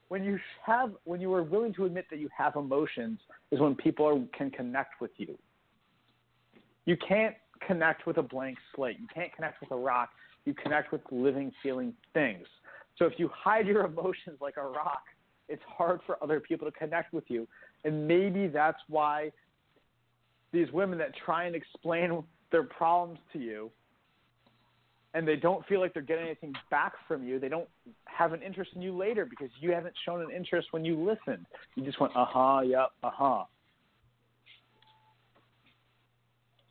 When you have, when you are willing to admit that you have emotions, is when people are, can connect with you. You can't connect with a blank slate. You can't connect with a rock. You connect with living, feeling things. So if you hide your emotions like a rock, it's hard for other people to connect with you. And maybe that's why these women that try and explain their problems to you and they don't feel like they're getting anything back from you, they don't have an interest in you later because you haven't shown an interest when you listened. You just went, uh huh, yep, uh huh.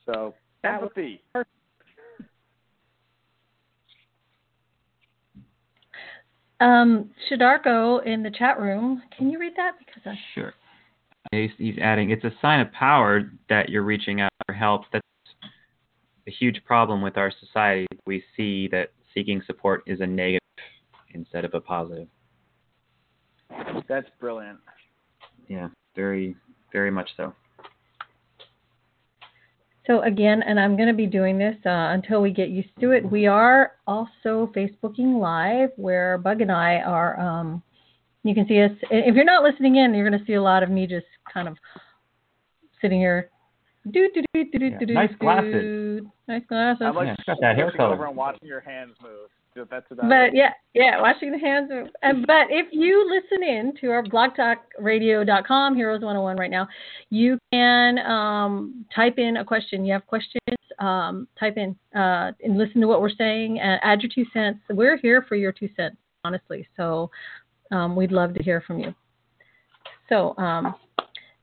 So, That was empathy. Um, Shadarko in the chat room, can you read that? Because I, Sure. He's, he's adding, it's a sign of power that you're reaching out for help. That's a huge problem with our society. We see that seeking support is a negative instead of a positive. That's brilliant. Yeah, very, very much so. So again, and I'm going to be doing this uh, until we get used to it. We are also Facebooking live, where Bug and I are. Um, you can see us. If you're not listening in, you're going to see a lot of me just kind of sitting here. Do do do do do Yeah, do do. nice do. glasses. Nice glasses. I like Yeah, got that hair looking color. over and watching your hands move. That's about But it. yeah, yeah, watching the hands. Move. And but if you listen in to our blogtalkradio.com Heroes 101 right now, you can um, type in a question. You have questions, um, type in uh, and listen to what we're saying and add your two cents. We're here for your two cents, honestly. So um, we'd love to hear from you. So um,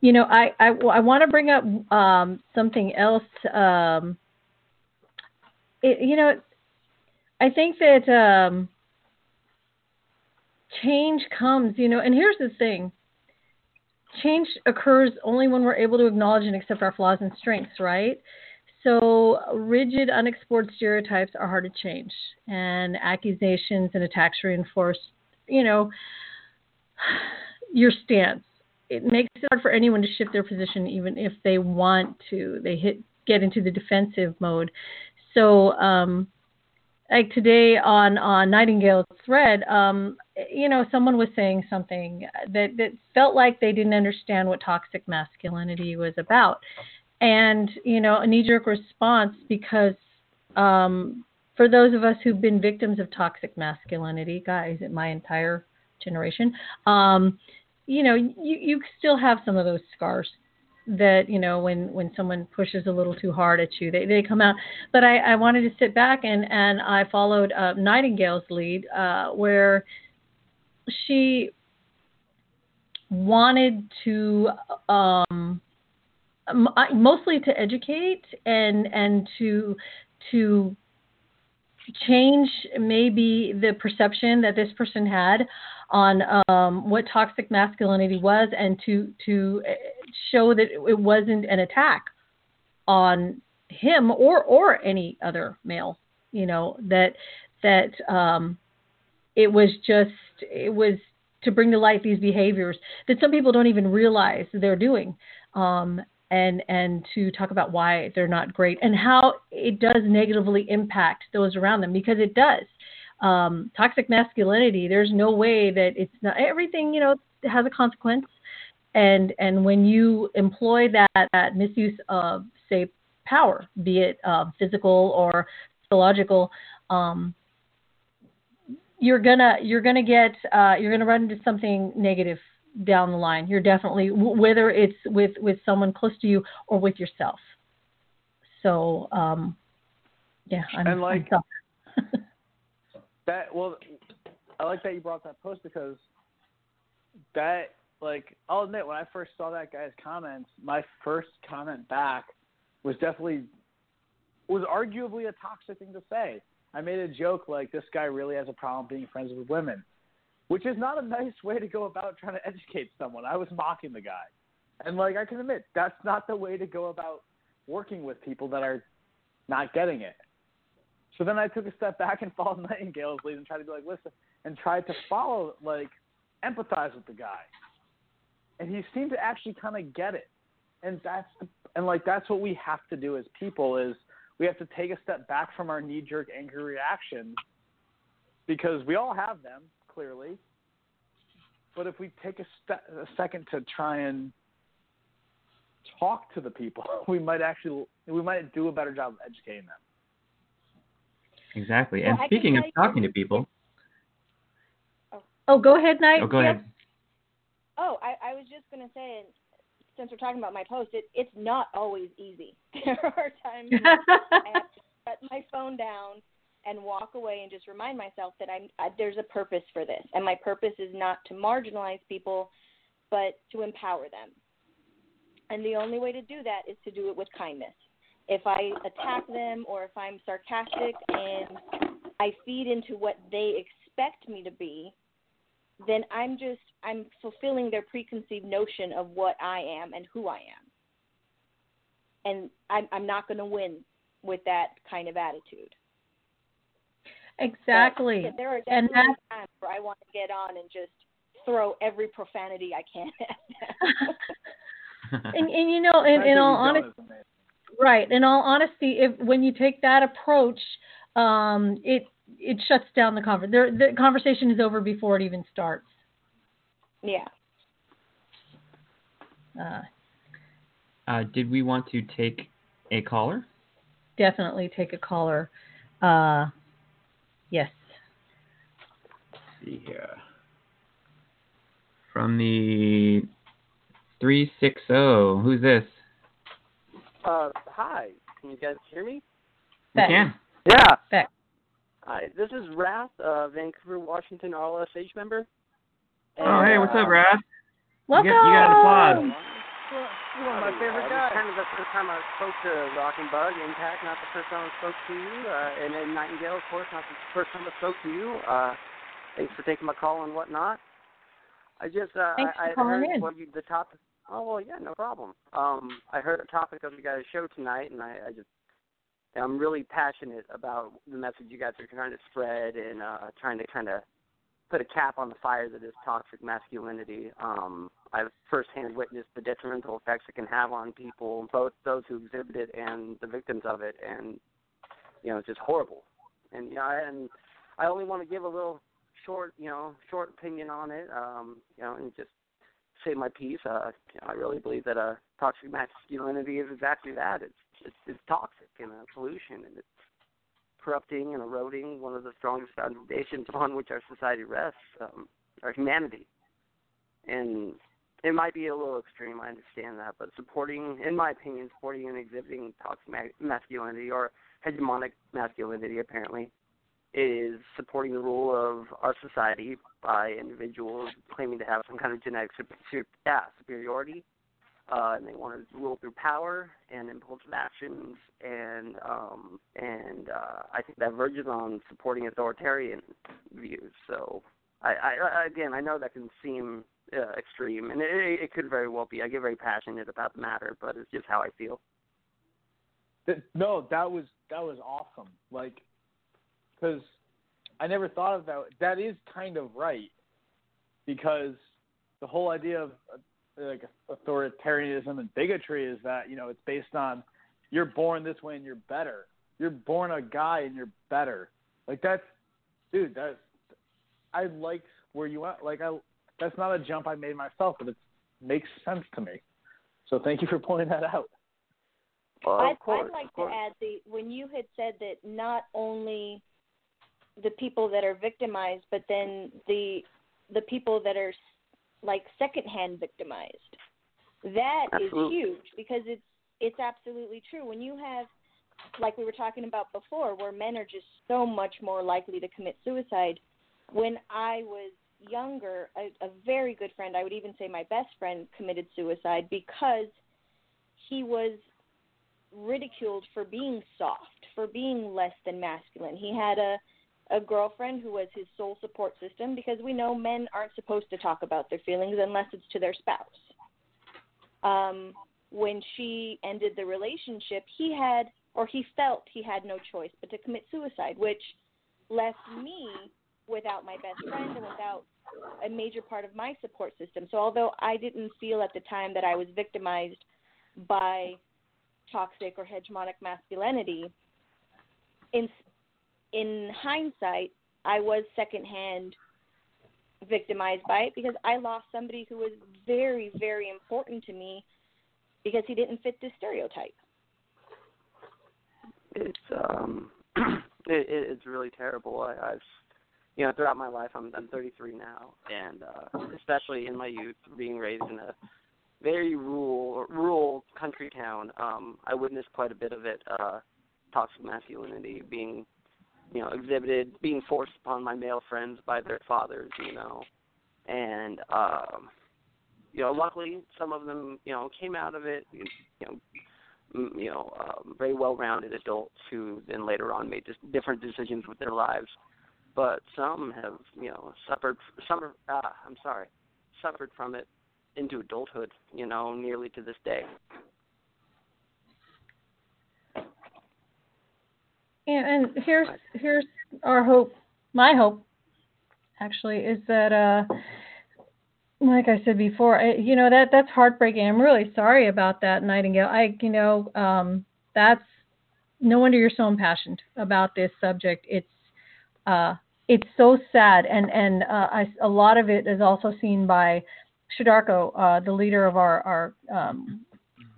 you know, I I, I want to bring up um, something else. Um, it, you know, I think that um, change comes, you know, and here's the thing change occurs only when we're able to acknowledge and accept our flaws and strengths, right? So, rigid, unexplored stereotypes are hard to change, and accusations and attacks reinforce, you know, your stance. It makes it hard for anyone to shift their position, even if they want to. They hit get into the defensive mode. So, um, like today on on Nightingale's thread, um, you know, someone was saying something that that felt like they didn't understand what toxic masculinity was about, and you know, a knee jerk response because um, for those of us who've been victims of toxic masculinity, guys, in my entire generation, um, you know, you you still have some of those scars that you know when when someone pushes a little too hard at you they they come out. But i i wanted to sit back and and i followed uh, nightingale's lead uh where she wanted to um mostly to educate and and to to change maybe the perception that this person had on um, what toxic masculinity was and to to uh, show that it wasn't an attack on him or or any other male you know that that um, it was just it was to bring to light these behaviors that some people don't even realize they're doing um, and and to talk about why they're not great and how it does negatively impact those around them because it does um, toxic masculinity there's no way that it's not everything you know has a consequence and and when you employ that, that misuse of say power be it uh, physical or psychological um, you're gonna you're gonna get uh, you're gonna run into something negative down the line. You're definitely whether it's with with someone close to you or with yourself. So um, yeah, I'm, And, like, I'm. That well, I like that you brought that post because that like I'll admit when I first saw that guy's comments, my first comment back was definitely was arguably a toxic thing to say. I made a joke like this guy really has a problem being friends with women, which is not a nice way to go about trying to educate someone. I was mocking the guy, and like I can admit that's not the way to go about working with people that are not getting it. So then I took a step back and followed Nightingale's lead and tried to be like, listen, and tried to follow, like, empathize with the guy. And he seemed to actually kind of get it. And that's, and like, that's what we have to do as people is we have to take a step back from our knee-jerk angry reactions because we all have them, clearly. But if we take a, ste- a second to try and talk to the people, we might actually, we might do a better job of educating them. Exactly. Well, and I speaking of like- talking to people, oh. oh, go ahead, Knight. oh, go ahead. Oh, I, I was just going to say, since we're talking about my post, it, it's not always easy. There are times I have to set my phone down and walk away and just remind myself that I'm I, there's a purpose for this, and my purpose is not to marginalize people, but to empower them. And the only way to do that is to do it with kindness. If I attack them or if I'm sarcastic and I feed into what they expect me to be, then I'm just I'm fulfilling their preconceived notion of what I am and who I am. And I'm I'm not going to win with that kind of attitude. Exactly. But there are And definitely times where I want to get on and just throw every profanity I can at them. and, and you know, in, in all honesty, it, man. Right. In all honesty, if when you take that approach, um, it it shuts down the conversation. The conversation is over before it even starts. yeah. Uh, Uh, did we want to take a caller? definitely take a caller. Uh, yes. Let's see here. From the 360. Who's this? Uh, hi. Can you guys hear me? We can. Yeah. Beck. Hi. This is Wrath, uh, Vancouver, Washington RLSH member. Oh, hey, what's up, Brad? Welcome. You got, you got an applause. You're one of my favorite uh, guys. This is kind of the first time I spoke to Rock and Bug Impact, not the first time I spoke to you. Uh, and then Nightingale, of course, not the first time I spoke to you. Uh, thanks for taking my call and whatnot. I just, uh, Thanks I, for calling I heard in. what you, the topic. Oh well, yeah, no problem. Um, I heard the topic of you guys' show tonight, and I, I just I'm really passionate about the message you guys are trying to spread and uh, trying to kind of put a cap on the fire that is toxic masculinity. Um, I've firsthand witnessed the detrimental effects it can have on people, both those who exhibit it and the victims of it, and you know it's just horrible. And you know, and I only want to give a little short, you know, short opinion on it, um, you know, and just say my piece. Uh, you know, I really believe that uh, toxic masculinity is exactly that. It's it's, it's toxic and a pollution, and it's corrupting and eroding one of the strongest foundations upon which our society rests, um, our humanity. And it might be a little extreme, I understand that, but supporting, in my opinion, supporting and exhibiting toxic ma- masculinity or hegemonic masculinity, apparently, is supporting the rule of our society by individuals claiming to have some kind of genetic super, yeah, superiority, uh, and they want to rule through power and impulsive actions, and um, and uh, I think that verges on supporting authoritarian views. So, I, I again, I know that can seem uh, extreme, and it, it could very well be. I get very passionate about the matter, but it's just how I feel. No, that was that was awesome. Like, because I never thought of that. That is kind of right, because the whole idea of uh, like authoritarianism and bigotry is that you know it's based on you're born this way and you're better. You're born a guy and you're better. Like that's, dude. That's I like where you at. Like I, that's not a jump I made myself, but it makes sense to me. So thank you for pointing that out. Well, I'd, of course, I'd like to add the when you had said that not only the people that are victimized, but then the the people that are like secondhand victimized. That is Absolutely. huge because it's it's absolutely true. When you have like we were talking about before, where men are just so much more likely to commit suicide. When I was younger, a, a very good friend, I would even say my best friend, committed suicide because he was ridiculed for being soft, for being less than masculine. He had a a girlfriend who was his sole support system because we know men aren't supposed to talk about their feelings unless it's to their spouse. Um, when she ended the relationship, he had or he felt he had no choice but to commit suicide, which left me without my best friend and without a major part of my support system. So although I didn't feel at the time that I was victimized by toxic or hegemonic masculinity, in in hindsight, I was secondhand victimized by it because I lost somebody who was very, very important to me because he didn't fit this stereotype. it's um it, it it's really terrible. I, I've you know throughout my life I'm I'm 33 now, and uh, especially in my youth, being raised in a very rural rural country town, um, I witnessed quite a bit of it. Uh, toxic masculinity being you know exhibited, being forced upon my male friends by their fathers, you know, and um, you know luckily some of them you know came out of it, you know you know, um, very well-rounded adults who then later on made just different decisions with their lives. but some have you know suffered some are, uh, I'm sorry suffered from it into adulthood you know nearly to this day. And, and here's here's our hope. My hope, actually, is that uh, like I said before, I, you know that that's heartbreaking. I'm really sorry about that, Nightingale. I, you know, um, that's no wonder you're so impassioned about this subject. It's uh, it's so sad, and and uh, I, a lot of it is also seen by Shadarko, uh, the leader of our our um,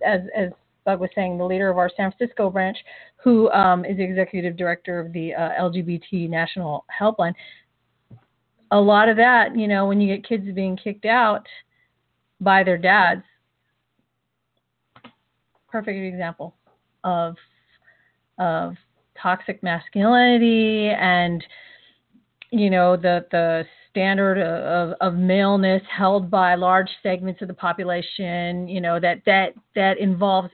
as as Bug was saying, the leader of our San Francisco branch, who um, is the executive director of the uh, LGBT National Helpline. A lot of that, you know, when you get kids being kicked out by their dads, perfect example of of toxic masculinity and you know the the standard of, of maleness held by large segments of the population you know that that that involves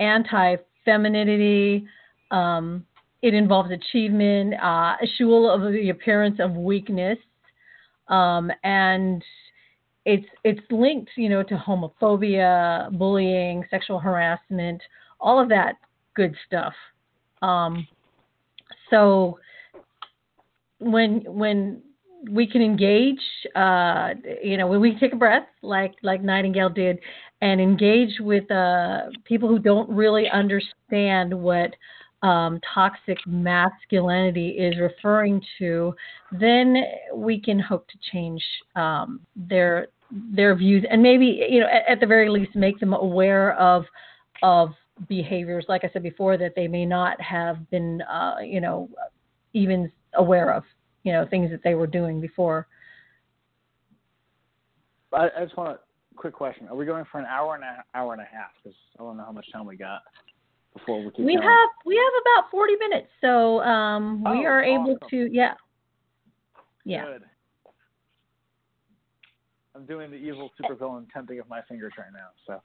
anti femininity. Um, it involves achievement, uh, a shul of the appearance of weakness, um, and it's it's linked, you know, to homophobia, bullying, sexual harassment, all of that good stuff. Um, so when when we can engage, uh, you know, when we take a breath, like like Nightingale did, and engage with uh, people who don't really understand what um, toxic masculinity is referring to, then we can hope to change um, their their views and maybe you know at, at, the very least make them aware of of behaviors like I said before that they may not have been uh, you know even aware of you know things that they were doing before. I, I just want a quick question: Are we going for an hour and an hour and a half? Because I don't know how much time we got before we keep. We going. have we have about forty minutes, so um, we oh, are awesome. able to yeah. Yeah. Good. I'm doing the evil supervillain tempting of my fingers right now. So.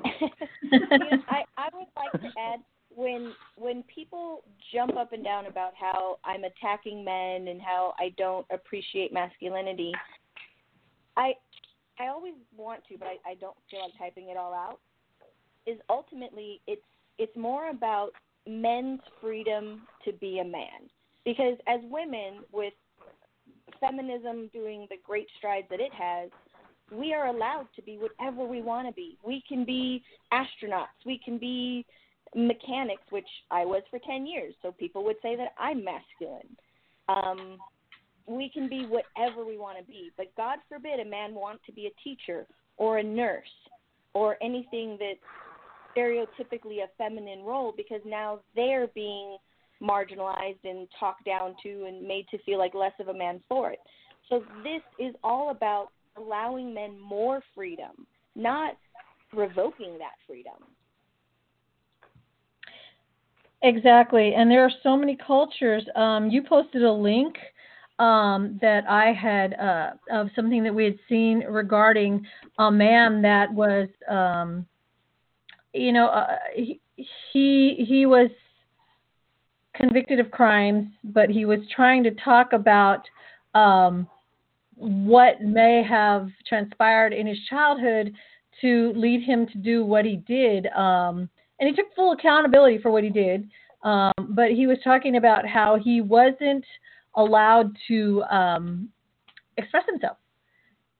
I I would like to add when when people jump up and down about how I'm attacking men and how I don't appreciate masculinity, I I always want to, but I, I don't feel like typing it all out. Is ultimately it's it's more about men's freedom to be a man. Because as women, with feminism doing the great strides that it has, we are allowed to be whatever we want to be. We can be astronauts. We can be mechanics, which I was for 10 years. So people would say that I'm masculine. Um, we can be whatever we want to be. But God forbid a man want to be a teacher or a nurse or anything that's stereotypically a feminine role because now they're being marginalized and talked down to and made to feel like less of a man for it. So this is all about allowing men more freedom, not revoking that freedom. Exactly, and there are so many cultures. Um, you posted a link um, that I had uh, of something that we had seen regarding a man that was, um, you know, uh, he, he he was convicted of crimes, but he was trying to talk about um, what may have transpired in his childhood to lead him to do what he did. Um, and he took full accountability for what he did. Um, but he was talking about how he wasn't allowed to um, express himself.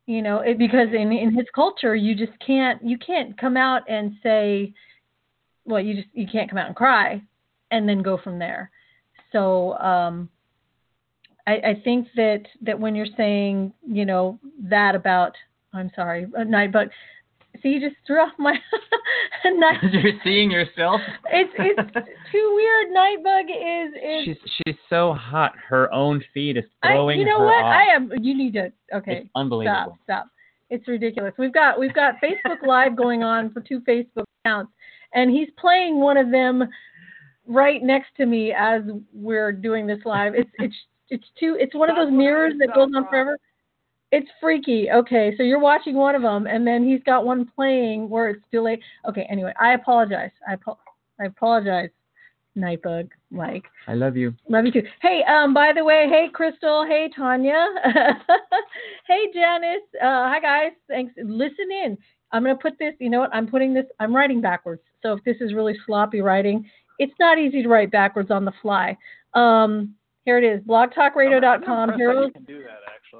You know, it, because in in his culture, you just can't you can't come out and say, well, you just you can't come out and cry, and then go from there. So um, I, I think that that when you're saying you know that about I'm sorry, night, but See, you just threw off my night. You're seeing yourself. It's it's too weird. Nightbug is is. She's she's so hot. Her own feed is throwing I, you know her what? off. I am. You need to. Okay. It's unbelievable. Stop. Stop. It's ridiculous. We've got we've got Facebook Live going on for two Facebook accounts, and he's playing one of them right next to me as we're doing this live. It's it's it's too. It's one of those mirrors that goes on forever. It's freaky. Okay, so you're watching one of them, and then he's got one playing where it's delayed. Okay, anyway, I apologize. I, I apologize, Nightbug, Mike. I love you. Love you too. Hey, um, by the way, hey Crystal, hey Tanya, hey Janice. Uh, hi guys. Thanks. Listen in. I'm gonna put this. You know what? I'm putting this. I'm writing backwards. So if this is really sloppy writing, it's not easy to write backwards on the fly. Um, here it is. BlogTalkRadio.com. I'm impressed that Heroes.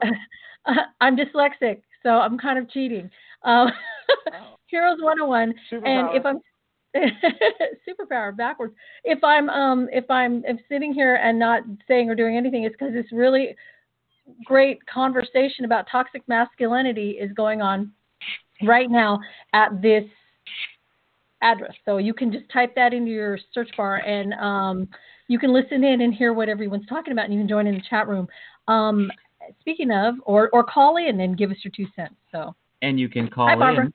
You can do that actually. I'm dyslexic, so I'm kind of cheating. Um, Heroes 101. And if I'm superpower backwards, if I'm um if I'm if sitting here and not saying or doing anything, it's because this really great conversation about toxic masculinity is going on right now at this address. So you can just type that into your search bar and um, you can listen in and hear what everyone's talking about, and you can join in the chat room. Um, speaking of, or or call in and give us your two cents. So And you can call Hi, in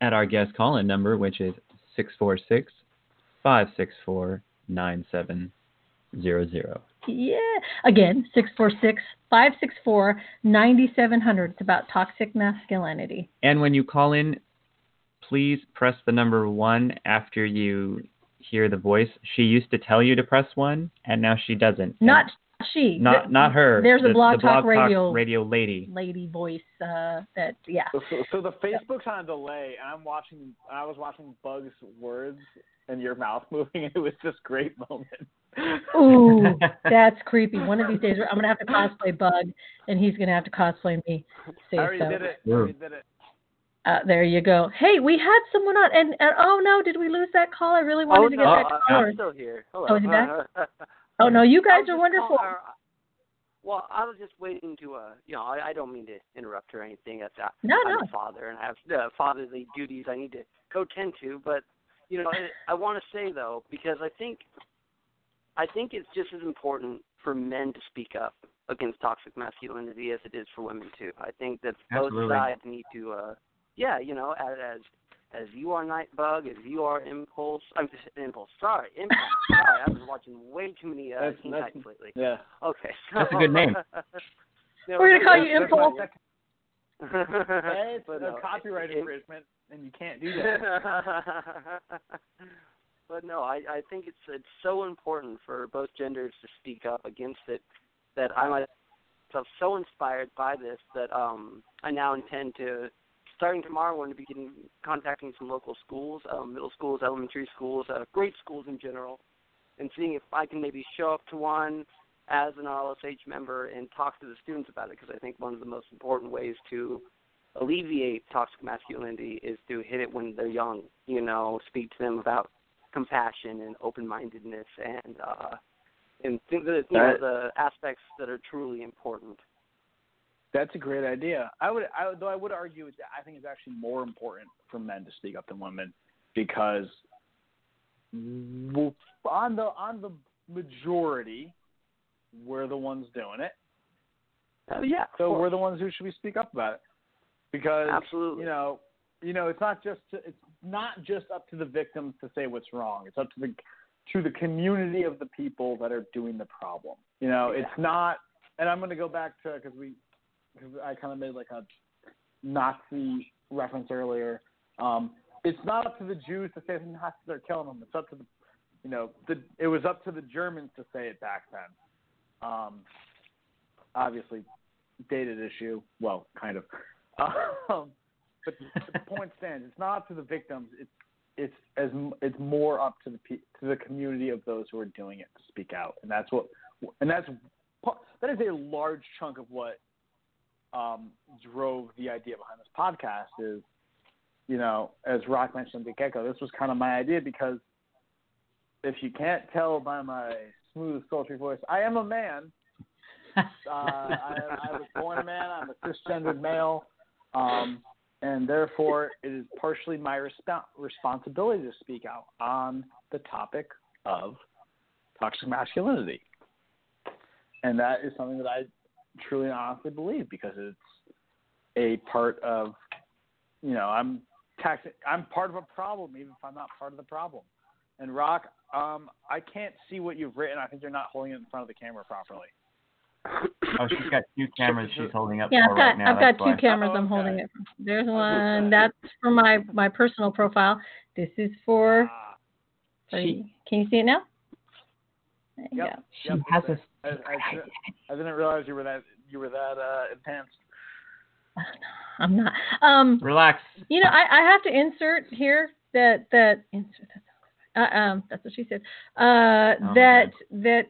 at our guest call in number, which is 646 564 9700. yeah, again, 646-564-9700. It's about toxic masculinity. And when you call in, please press the number one after you hear the voice. She used to tell you to press one, and now she doesn't. Not she. not Th- not her. There's a the, blog talk blog radio radio lady. lady voice. Uh, that yeah. So, so, so the Facebook's on a delay, and I'm watching. I was watching Bug's words and your mouth moving, and it was just great moment. Ooh, that's creepy. One of these days, I'm gonna have to cosplay Bug, and he's gonna have to cosplay me. Say I already so. did it. I already did it. Uh, there you go. Hey, we had someone on, and, and oh no, did we lose that call? I really wanted oh to no, get that I- caller. I'm still here. Hello. Oh, is he back? Oh no, you guys are wonderful. call- uh, well, I was just waiting to, uh, you know, I, I don't mean to interrupt or anything. That's, uh, No, I'm no. a father and I have uh, fatherly duties I need to go tend to. But, you know, I, I want to say though, because I think, I think it's just as important for men to speak up against toxic masculinity as it is for women too. I think that both Absolutely. sides need to, uh, yeah, you know, as as as you are Nightbug, as you are Impulse. I'm just Impulse. Sorry, Impulse. sorry, I've been watching way too many uh, That's- Teen that's- Titans lately. Yeah. Okay. That's a good name. No, We're gonna call you Impulse. my- but It's a no, copyright it- it- infringement, and you can't do that. but no, I I think it's it's so important for both genders to speak up against it that I myself so inspired by this that um I now intend to starting tomorrow I'm going to be getting contacting some local schools, um, middle schools, elementary schools, uh, great schools in general, and seeing if I can maybe show up to one as an RLSH member and talk to the students about it because I think one of the most important ways to alleviate toxic masculinity is to hit it when they're young. You know, speak to them about compassion and open-mindedness and uh, and think that you know the aspects that are truly important. That's a great idea. I would, I, though, I would argue it's, I think it's actually more important for men to speak up than women because on the on the majority, we're the ones doing it. Uh, yeah, So we're the ones who should be speak up about it because Absolutely. you know, you know, it's not just to, it's not just up to the victims to say what's wrong. It's up to the to the community of the people that are doing the problem. You know, it's not. And I'm going to go back to because we because I kind of made like a Nazi reference earlier. Um, it's not up to the Jews to say the Nazis are killing them. It's up to the, you know, the it was up to the Germans to say it back then. Um, obviously, dated issue. Well, kind of. Um, but the point stands. It's not up to the victims. It's it's as it's more up to the to the community of those who are doing it to speak out, and that's what and that's that is a large chunk of what um, drove the idea behind this podcast. Is you know, as Rock mentioned at the get-go, this was kind of my idea because if you can't tell by my smooth, sultry voice, I am a man. uh, I, I was born a man. I'm a cisgendered male, um, and therefore it is partially my resp- responsibility to speak out on the topic of toxic masculinity. And that is something that I truly and honestly believe because it's a part of, you know, I'm taxing, I'm part of a problem even if I'm not part of the problem. And Rock, um, I can't see what you've written. I think you're not holding it in front of the camera properly. Oh, she's got two cameras she's holding up Yeah, for I've got right now. I've got two why. cameras Oh, I'm okay. holding it. There's one. That's for my my personal profile. This is for. Ah, Sorry, can you see it now? There you Yep. go. She Yep, has a. it. I, I, I didn't realize you were that you were that uh, intense. I'm not. Um, Relax. you know, I, I have to insert here that that insert that. Uh, um, that's what she said. Uh, Oh, that that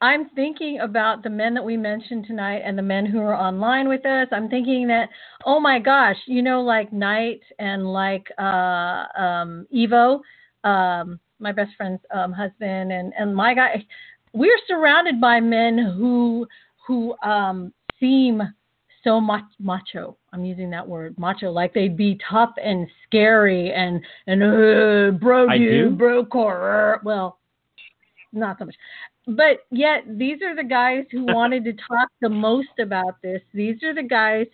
I'm thinking about the men that we mentioned tonight and the men who are online with us. I'm thinking that, oh my gosh, you know, like Knight and like uh, um, Evo, um, my best friend's um, husband, and and my guy. We're surrounded by men who who um, seem so much macho. I'm using that word, macho, like they'd be tough and scary and and uh, bro you, bro core. Well, not so much. But yet these are the guys who wanted to talk the most about this. These are the guys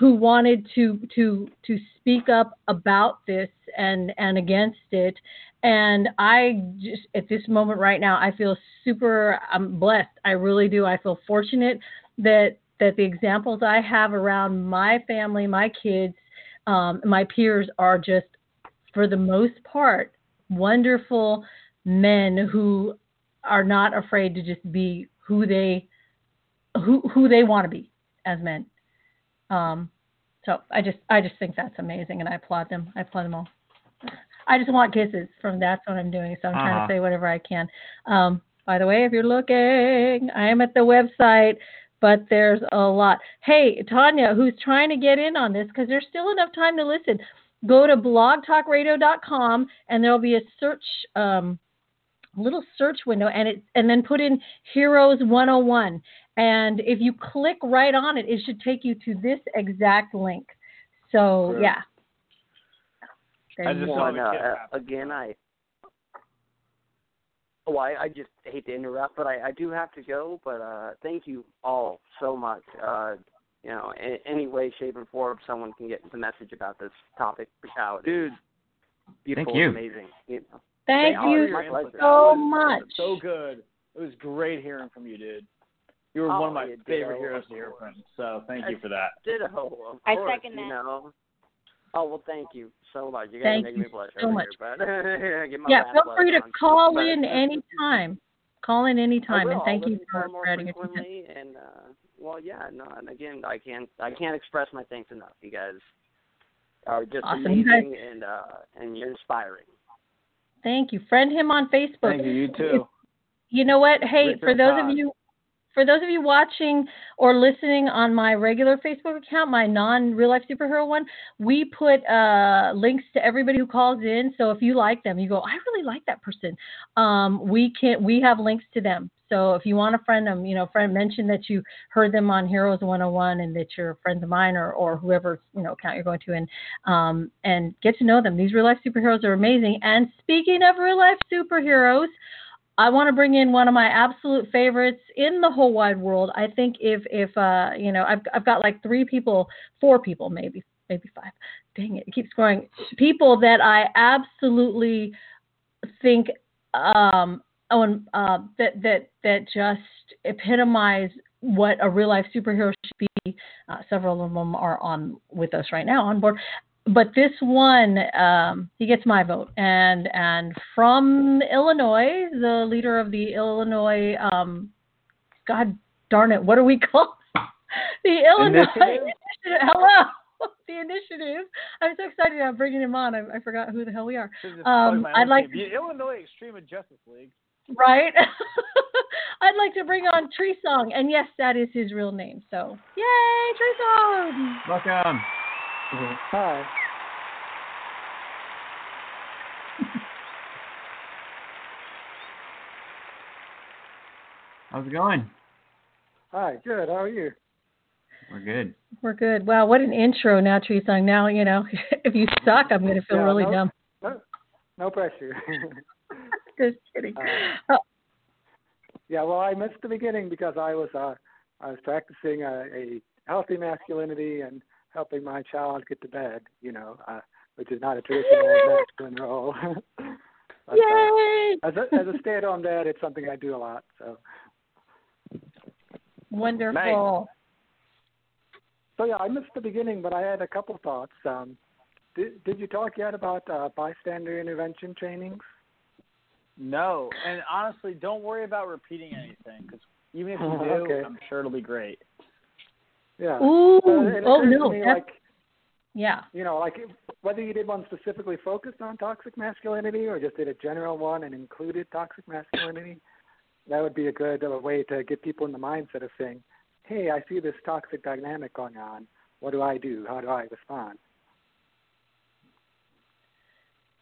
who wanted to to to speak up about this and and against it. And I just at this moment right now, I feel super. I'm blessed. I really do. I feel fortunate that that the examples I have around my family, my kids, um, my peers are just, for the most part, wonderful men who are not afraid to just be who they who who they want to be as men. Um, so I just I just think that's amazing, and I applaud them. I applaud them all. I just want kisses from that's what I'm doing. So I'm trying Uh-huh. to say whatever I can. Um, by the way, if you're looking, I am at the website, but there's a lot. Hey, Tanya, who's trying to get in on this because there's still enough time to listen. Go to blogtalkradio.com and there'll be a search um, little search window and it and then put in Heroes 101 and if you click right on it it should take you to this exact link. So, yeah. There I just go. saw One, uh, again, I. Oh, I, I just hate to interrupt, but I, I do have to go. But uh, thank you all so much. Uh, you know, in any way, shape, and form, someone can get the message about this topic out. Dude, beautiful, you. and amazing. You know. Thank thank you for your my input. pleasure. That so much. So good. It was great hearing from you, dude. You were Oh, one of my favorite heroes of to hear from. So thank you for that. Ditto, of I course, second you that. know. Oh well, thank you so much. You guys Thank make you me blush so over much. Here, but get my Yeah, feel free to on. call But- in anytime. Call in I anytime and thank you for, far more for adding your frequently, and uh, well, yeah, no, and again, I can't, I can't express my thanks enough. You guys are just Awesome. You amazing, and uh, and you're inspiring. Thank you. Friend him on Facebook. Thank you. You too. You know what? Hey, Richard for those Todd. of you for those of you watching or listening on my regular Facebook account, my non real life superhero one, we put uh, links to everybody who calls in. So if you like them, you go, I really like that person. Um, we can we have links to them. So if you want to friend them, you know, friend mention that you heard them on Heroes 101 and that you're friends of mine or or whoever you know account you're going to and um, and get to know them. These real life superheroes are amazing. And speaking of real life superheroes. I want to bring in one of my absolute favorites in the whole wide world. I think if if uh you know I've I've got like three people, four people maybe maybe five. Dang it, it keeps growing. People that I absolutely think um and uh that that that just epitomize what a real life superhero should be. Uh, several of them are on with us right now on board but this one um, he gets my vote and and from illinois the leader of the illinois um, god darn it what are we called the illinois Initiative? Initiative- hello the initiative i'm so excited i'm bringing him on i, I forgot who the hell we are Um, I'd like team. The Illinois Extreme Justice League. right i'd like to bring on tree song and yes that is his real name so yay tree song Welcome. Hi. How's it going? Hi. Good. How are you? We're good. We're good. Wow, what an intro now, Tree Song. Now, you know, if you suck, I'm going to feel Yeah, really no- dumb. No, no pressure. Just kidding. Uh, Oh, yeah. Well, I missed the beginning because I was uh, I was practicing a, a healthy masculinity and helping my child get to bed. You know, uh, which is not a traditional masculine role. but, uh, yay! as a as a stay-at-home dad, it's something I do a lot. So. Wonderful. So yeah, I missed the beginning, but I had a couple thoughts. Um, did, did you talk yet about uh, bystander intervention trainings? No, and honestly, don't worry about repeating anything because even if you do, Okay. I'm sure it'll be great. Yeah. Ooh, Uh, oh no, like yeah. you know, like whether you did one specifically focused on toxic masculinity or just did a general one and included toxic masculinity, that would be a good uh, way to get people in the mindset of saying, "Hey, I see this toxic dynamic going on. What do I do? How do I respond?"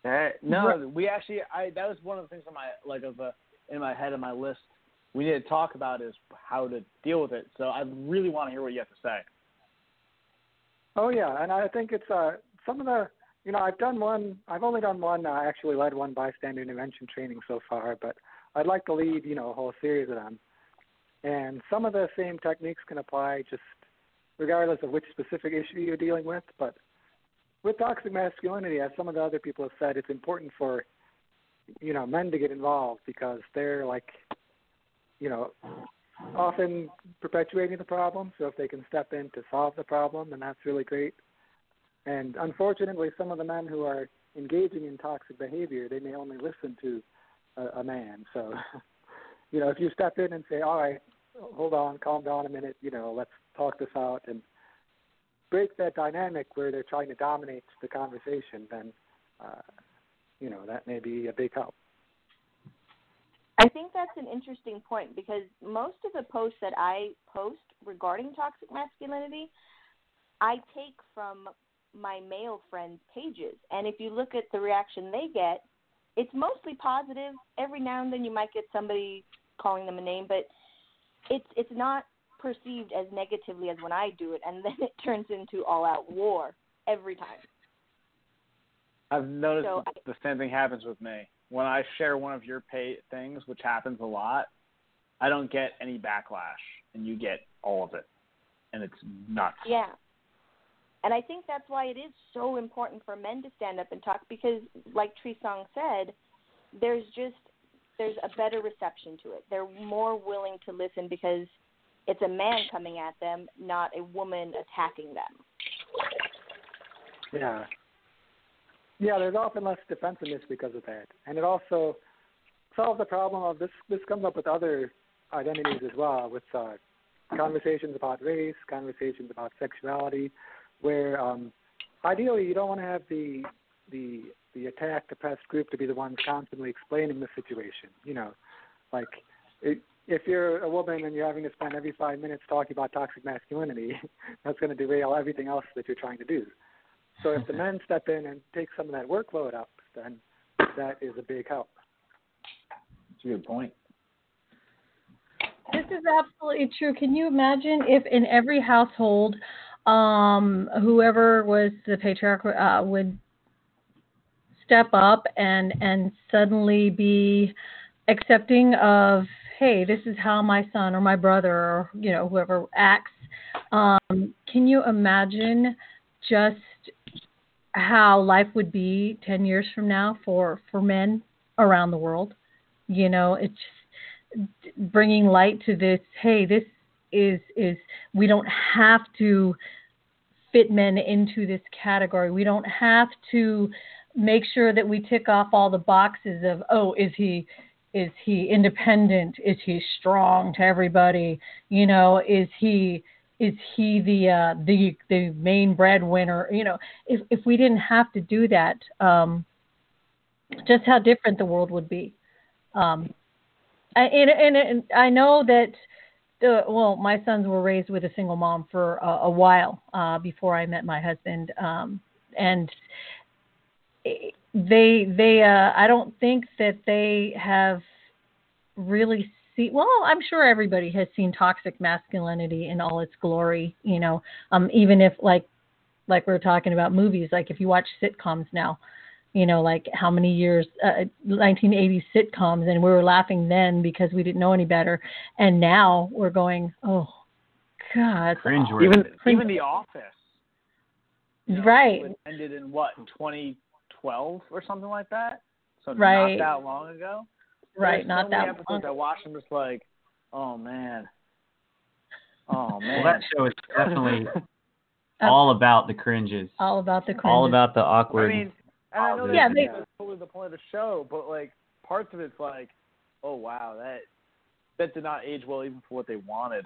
Hey, no, we actually, I that was one of the things on my like of a in my head on my list. We need to talk about is how to deal with it. So I really want to hear what you have to say. Oh yeah, and I think it's uh some of the you know I've done one I've only done one uh, actually led one bystander intervention training so far, but I'd like to lead you know a whole series of them. And some of the same techniques can apply just regardless of which specific issue you're dealing with. But with toxic masculinity, as some of the other people have said, it's important for you know men to get involved because they're like you know often perpetuating the problem. So if they can step in to solve the problem, then that's really great. And unfortunately, some of the men who are engaging in toxic behavior, they may only listen to a, a man. So, you know, if you step in and say, "All right, hold on, calm down a minute," you know, let's talk this out and break that dynamic where they're trying to dominate the conversation, then, uh, you know, that may be a big help. I think that's an interesting point because most of the posts that I post regarding toxic masculinity, I take from my male friends' pages. And if you look at the reaction they get, it's mostly positive. Every now and then you might get somebody calling them a name, but it's it's not perceived as negatively as when I do it and then it turns into all out war every time. I've noticed So the same thing happens with me. When I share one of your pay things, which happens a lot, I don't get any backlash, and you get all of it, and it's nuts. Yeah. And I think that's why it is so important for men to stand up and talk because, like Tree Song said, there's just there's a better reception to it. They're more willing to listen because it's a man coming at them, not a woman attacking them. Yeah. Yeah, there's often less defensiveness because of that. And it also solves the problem of this this comes up with other identities as well, with uh, conversations about race, conversations about sexuality, where um, ideally you don't want to have the the the attacked oppressed group to be the ones constantly explaining the situation. You know, like it, if you're a woman and you're having to spend every five minutes talking about toxic masculinity, that's going to derail everything else that you're trying to do. So if the men step in and take some of that workload up, then that is a big help. That's a good point. This is absolutely true. Can you imagine if in every household, um, whoever was the patriarch uh, would step up and and suddenly be accepting of, hey, this is how my son or my brother or you know whoever acts. Um, can you imagine just how life would be 10 years from now for for men around the world. You know it's bringing light to this hey this is is we don't have to fit men into this category. We don't have to make sure that we tick off all the boxes of oh is he is he independent? Is he strong to everybody? You know is he is he the uh, the the main breadwinner? You know, if if we didn't have to do that, um, just how different the world would be. Um, and, and and I know that the well, my sons were raised with a single mom for a, a while uh, before I met my husband, um, and they they uh, I don't think that they have really see well i'm sure everybody has seen toxic masculinity in all its glory you know um even if like like we are talking about movies like if you watch sitcoms now you know like how many years uh, 1980s sitcoms and we were laughing then because we didn't know any better and now we're going oh god Cringe awful. Even Cringe. even The Office you know, right it ended in what 2012 or something like that. So Right. not that long ago. Right not so many that episodes long. I watched. I'm just like, oh man, oh man. Well, that show is definitely all about the cringes, all about the cringe all about the I awkward. mean, and I know Yeah, that they- that's totally the point of the show, but like parts of it's like, oh wow, that that did not age well even for what they wanted.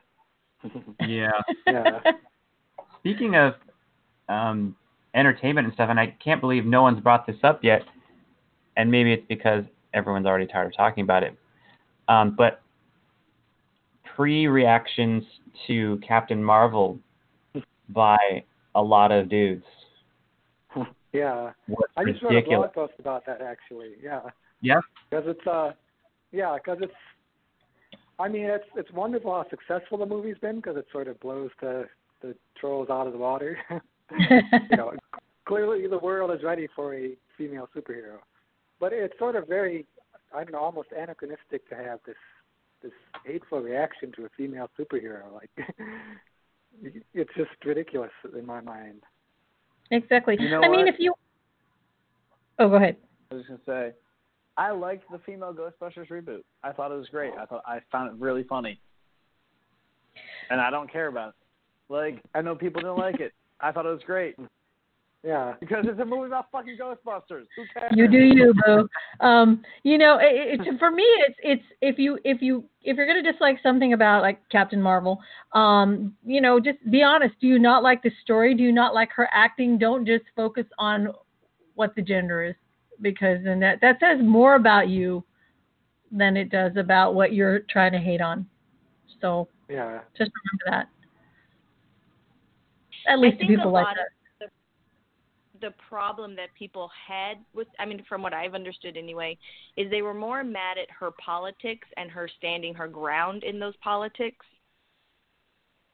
Yeah. Yeah. Speaking of um, entertainment and stuff, and I can't believe no one's brought this up yet, and maybe it's because everyone's already tired of talking about it. Um, but pre-reactions to Captain Marvel by a lot of dudes Yeah. I just wrote a ridiculous. blog post about that actually. Yeah. Yeah. Because it's uh, yeah, because it's. I mean, it's it's wonderful how successful the movie's been because it sort of blows the the trolls out of the water. you know, clearly the world is ready for a female superhero, but it's sort of very, I don't know, almost anachronistic to have this this hateful reaction to a female superhero. Like, it's just ridiculous in my mind. Exactly. You know I mean, if you. Oh, go ahead. I was gonna say, I liked the female Ghostbusters reboot. I thought it was great. I thought I found it really funny, and I don't care about it. Like I know people didn't like it. I thought it was great Yeah. because it's a movie about fucking Ghostbusters. Who cares? You do you, boo. Um, you know, it, it, for me, it's it's if you if you if you're gonna dislike something about like Captain Marvel, um, you know, just be honest. Do you not like the story? Do you not like her acting? Don't just focus on what the gender is, because then that that says more about you than it does about what you're trying to hate on. So Yeah. just remember that. At least the people like that. The, problem that people had with I mean from what I've understood anyway is they were more mad at her politics and her standing her ground in those politics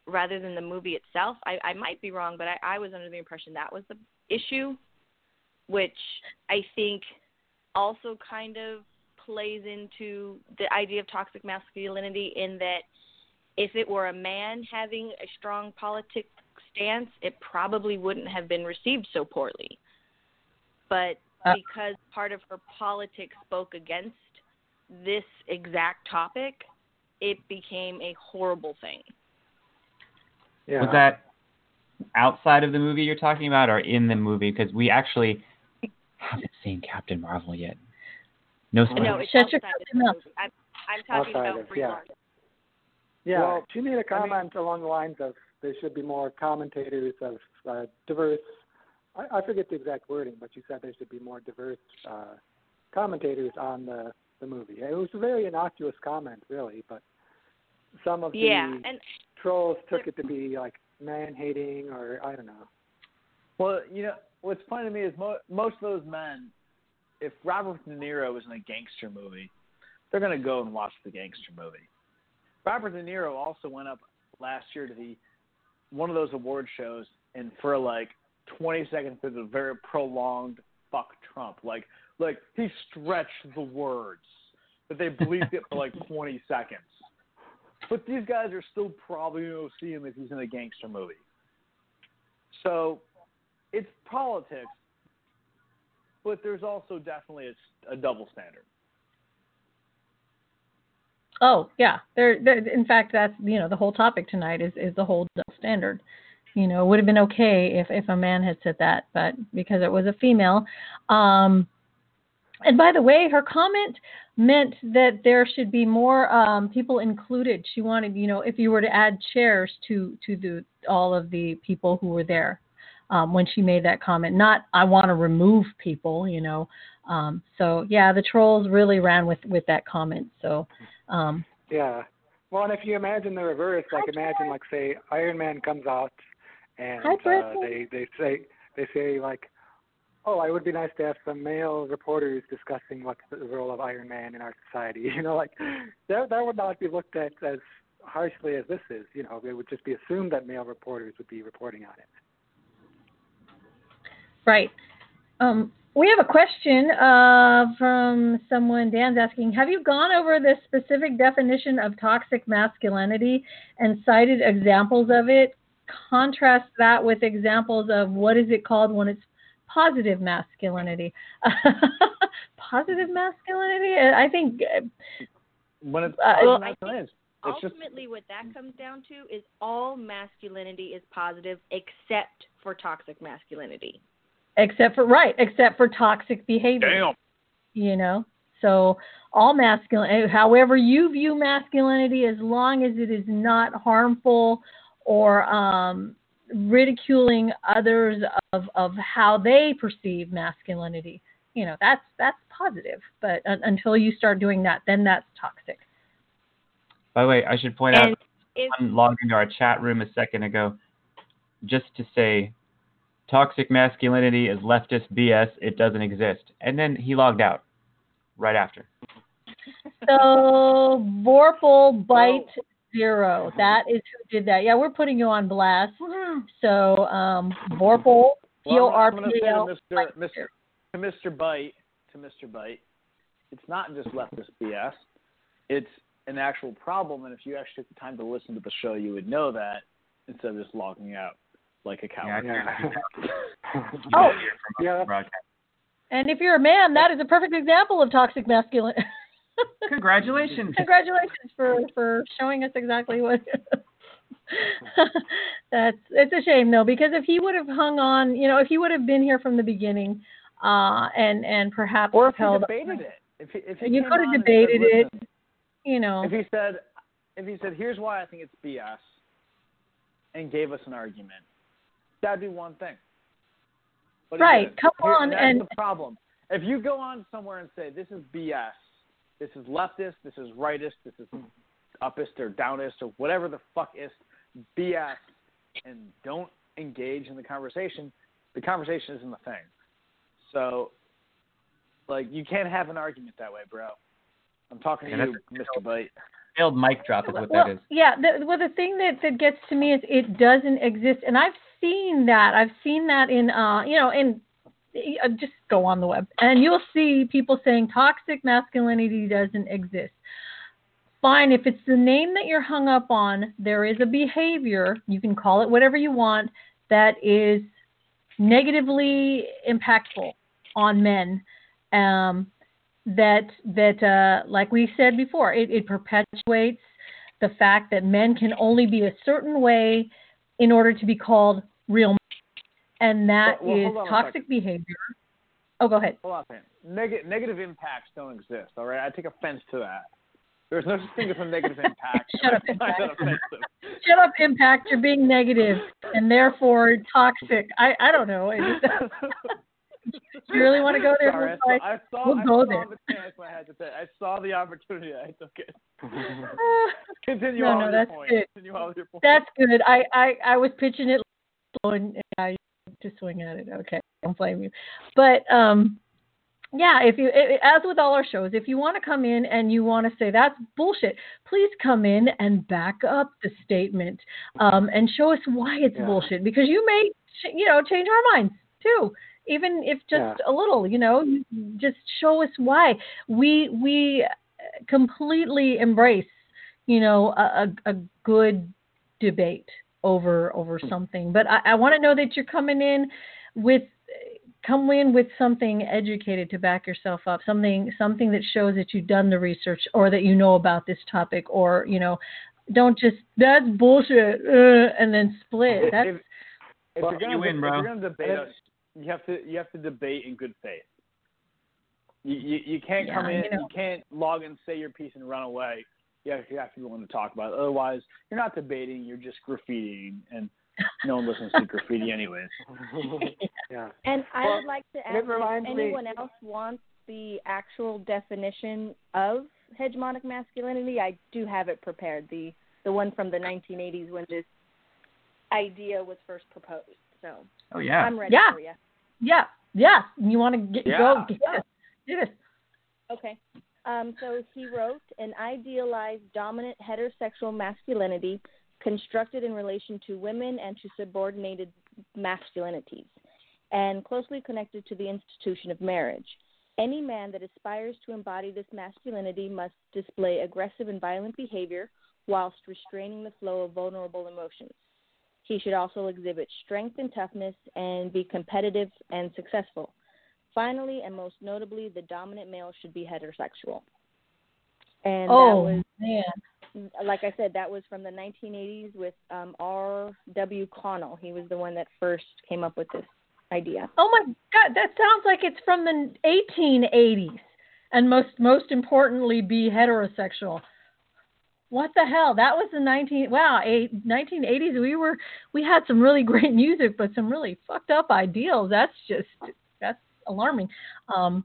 rather than the movie itself. I, I might be wrong, but I, I was under the impression that was the issue, which I think also kind of plays into the idea of toxic masculinity in that if it were a man having a strong politic stance, it probably wouldn't have been received so poorly. But Uh, because part of her politics spoke against this exact topic, it became a horrible thing. Yeah. Was that outside of the movie you're talking about, or in the movie? Because we actually haven't seen Captain Marvel yet. No spoilers. No, it's Shut your outside of fucking the mouth. I'm, I'm talking Outside about of- yeah. Yeah, Well, she made a comment along the lines of there should be more commentators of uh, diverse. I, I forget the exact wording, but you said there should be more diverse uh, commentators on the the movie. It was a very innocuous comment, really, but some of the and trolls took it to be like man hating or I don't know. Well, you know what's funny to me is mo- most of those men, if Robert De Niro was in a gangster movie, they're gonna go and watch the gangster movie. Robert De Niro also went up last year to the one of those award shows, and for like 20 seconds, did a very prolonged "fuck Trump." Like, like he stretched the words, but they bleeped it for like 20 seconds. But these guys are still probably going to see him if he's in a gangster movie. So it's politics, but there's also definitely a, a double standard. Oh yeah, there. in fact, that's you know the whole topic tonight is is the whole standard. You know, it would have been okay if if a man had said that, but because it was a female. Um, and by the way, her comment meant that there should be more um, people included. She wanted, you know, if you were to add chairs to to the all of the people who were there um, when she made that comment. Not I want to remove people, you know. Um, so yeah, the trolls really ran with with that comment. So. Um, Yeah. Well, and if you imagine the reverse, like imagine like say Iron Man comes out and Hi, uh, they they say they say like, oh, it would be nice to have some male reporters discussing what's the role of Iron Man in our society. You know, like that that would not be looked at as harshly as this is. You know, it would just be assumed that male reporters would be reporting on it. Right. Um, we have a question uh, from someone. Dan's asking Have you gone over the specific definition of toxic masculinity and cited examples of it? Contrast that with examples of what is it called when it's positive masculinity. positive masculinity? I think. When it's, Uh, well, I it's think just. Ultimately, what that comes down to is all masculinity is positive except for toxic masculinity. Except for right, except for toxic behavior. damn. you know So all masculine, however you view masculinity, as long as it is not harmful or um, ridiculing others of, of how they perceive masculinity, you know, that's that's positive. But uh, until you start doing that, then that's toxic. By the way, I should point And out if someone logged into our chat room a second ago just to say toxic masculinity is leftist BS, it doesn't exist. And then he logged out right after. So Vorpal Bite Zero, that is who did that. Yeah, we're putting you on blast. So um, Vorpal, P O Well, R I'm gonna P say to A L. Mr. Mr. to Mr. Bite to Mr. Bite, it's not just leftist BS. It's an actual problem, and if you actually took the time to listen to the show, you would know that instead of just logging out like a coward. Oh, Yeah, and if you're a man, that is a perfect example of toxic masculinity. Congratulations. Congratulations for for showing us exactly what. That's it's a shame though because if he would have hung on, you know, if he would have been here from the beginning, uh, and and perhaps Or if he held, debated it, if he, if he You could have on said, debated it. You know, If he said, if he said, "Here's why I think it's BS," and gave us an argument, that'd be one thing. But Right, didn't. come Here- on that's and- the problem. If you go on somewhere and say this is BS, this is leftist, this is rightist, this is uppist or downist or whatever the fuck is BS, and don't engage in the conversation, the conversation isn't the thing. So, like, you can't have an argument that way, bro. I'm talking to Yeah, you, Mr. Bite. Failed mic drop is what well, that is. yeah. The, well, the thing that that gets to me is it doesn't exist, and I've seen that. I've seen that in, uh, you know, in uh, just go on the web and you'll see people saying toxic masculinity doesn't exist. Fine, if it's the name that you're hung up on, there is a behavior, you can call it whatever you want, that is negatively impactful on men. Um, that that uh, like we said before, it, it perpetuates the fact that men can only be a certain way in order to be called real men. And that Well, well, is hold on a toxic behavior. Oh, go ahead. Hold on. Neg- negative impacts don't exist, all right? I take offense to that. There's no such thing as a negative impact. Shut up, I find that Impact. Shut up, impact. You're being negative and therefore toxic. I, I don't know. You really want to go there? Sorry, We'll I saw, we'll I go saw there. the chance I had to take. I saw the opportunity. I took it. Continue No, on no, with your that's point. good. Continue on with your point. That's good. I, I, I was pitching it slow and I to swing at it. Okay, don't blame you. But um, yeah, if you i as with all our shows, if you want to come in and you want to say that's bullshit, please come in and back up the statement um, and show us why it's Yeah. bullshit because you may ch- you know change our minds too. Even if just Yeah. a little, you know, just show us why. We we completely embrace, you know, a, a, a good debate over over something. But I, I want to know that you're coming in with come in with something educated to back yourself up, something something that shows that you've done the research or that you know about this topic, or you know, don't just that's bullshit uh, and then split. That's if, if Well, you're gonna you win, if bro. you're gonna debate us, you have to you have to debate in good faith. You you, you can't Yeah, come in, you know. you can't log in, say your piece, and run away. You have, you have to be willing to talk about it. Otherwise, you're not debating. You're just graffitiing, and no one listens to graffiti anyways. yeah. And I Well, would like to ask if reminds me- anyone else wants the actual definition of hegemonic masculinity. I do have it prepared. The the one from the 1980s when this idea was first proposed. So Oh yeah. I'm ready Yeah. for you. Yeah, yeah. You want to get Yeah. go get us. Get us. Okay. Um, so he wrote an idealized dominant heterosexual masculinity constructed in relation to women and to subordinated masculinities, and closely connected to the institution of marriage. Any man that aspires to embody this masculinity must display aggressive and violent behavior whilst restraining the flow of vulnerable emotions. He should also exhibit strength and toughness and be competitive and successful. Finally, and most notably, the dominant male should be heterosexual. And oh that man. like I said, that was from the 1980s with um, R.W. Connell. He was the one that first came up with this idea. Oh my God, that sounds like it's from the 1880s. and most most importantly be heterosexual. What the hell? That was the 19 wow, eight, 1980s. We were we had some really great music, but some really fucked up ideals. That's just that's alarming. Um,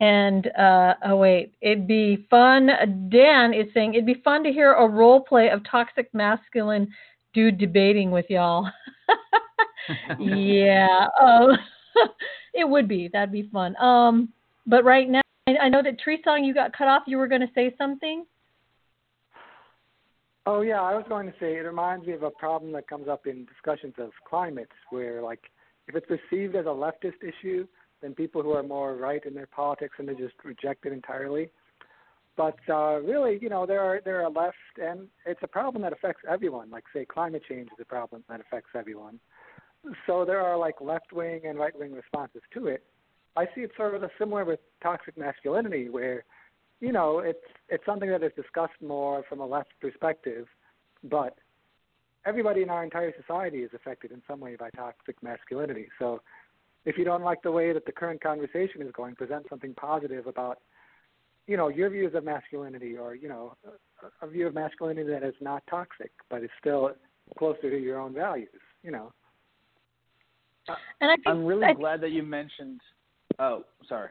and uh, oh wait, it'd be fun. Dan is saying it'd be fun to hear a role play of toxic masculine dude debating with y'all. yeah, oh, it would be. That'd be fun. Um, but right now, I, I know that Tree Song, you got cut off. You were going to say something. Oh yeah, I was going to say it reminds me of a problem that comes up in discussions of climates, where like if it's perceived as a leftist issue, then people who are more right in their politics and they just reject it entirely. But uh, really, you know, there are there are left, and it's a problem that affects everyone. Like say, climate change is a problem that affects everyone. So there are like left wing and right wing responses to it. I see it sort of similar with toxic masculinity, where you know, it's it's something that is discussed more from a left perspective, but everybody in our entire society is affected in some way by toxic masculinity. So if you don't like the way that the current conversation is going, present something positive about, you know, your views of masculinity or, you know, a, a view of masculinity that is not toxic, but is still closer to your own values, you know. And I think, I'm really I, glad that you mentioned. Oh, sorry.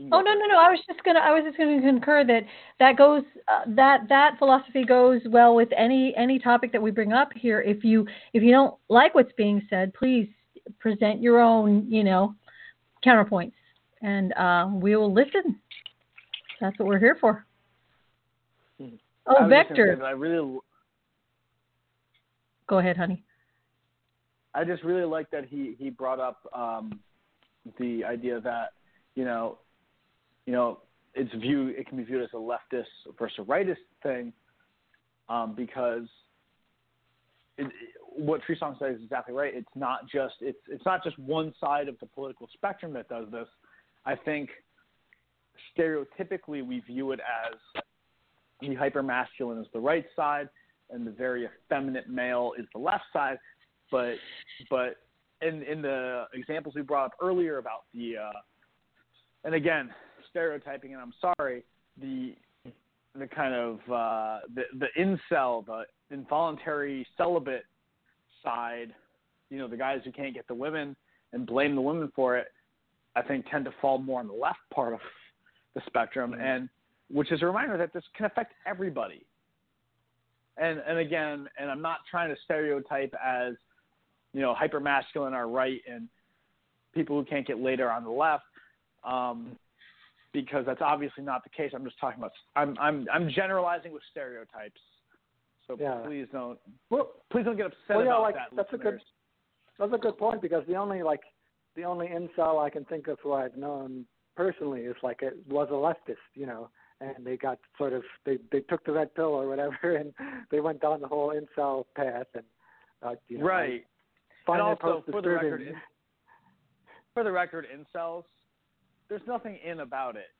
Oh no no no! I was just gonna I was just gonna concur that that goes uh, that that philosophy goes well with any any topic that we bring up here. If you if you don't like what's being said, please present your own you know counterpoints, and uh, we will listen. That's what we're here for. Hmm. Oh, Vector. I really. Go ahead, honey. I just really like that he he brought up um, the idea that you know you know, it's view it can be viewed as a leftist versus a rightist thing, um, because it, it, what Tree Song says is exactly right. It's not just it's it's not just one side of the political spectrum that does this. I think stereotypically we view it as the hyper masculine is the right side and the very effeminate male is the left side. But but in in the examples we brought up earlier about the uh, and again stereotyping, and I'm sorry, the the kind of uh, the the incel, the involuntary celibate side, you know, the guys who can't get the women and blame the women for it, I think tend to fall more on the left part of the spectrum, mm-hmm. and which is a reminder that this can affect everybody. And and again, and I'm not trying to stereotype as, you know, hyper masculine are right and people who can't get laid are on the left. Um, because that's obviously not the case. I'm just talking about I'm I'm I'm generalizing with stereotypes. So yeah. please don't well, please don't get upset well, yeah, about like, that. That's listeners. a good that's a good point because the only like the only incel I can think of who I've known personally is like it was a leftist, you know, and they got sort of they they took the red pill or whatever and they went down the whole incel path and uh, you know, right. And also for the record, for the record, incels there's nothing in about it.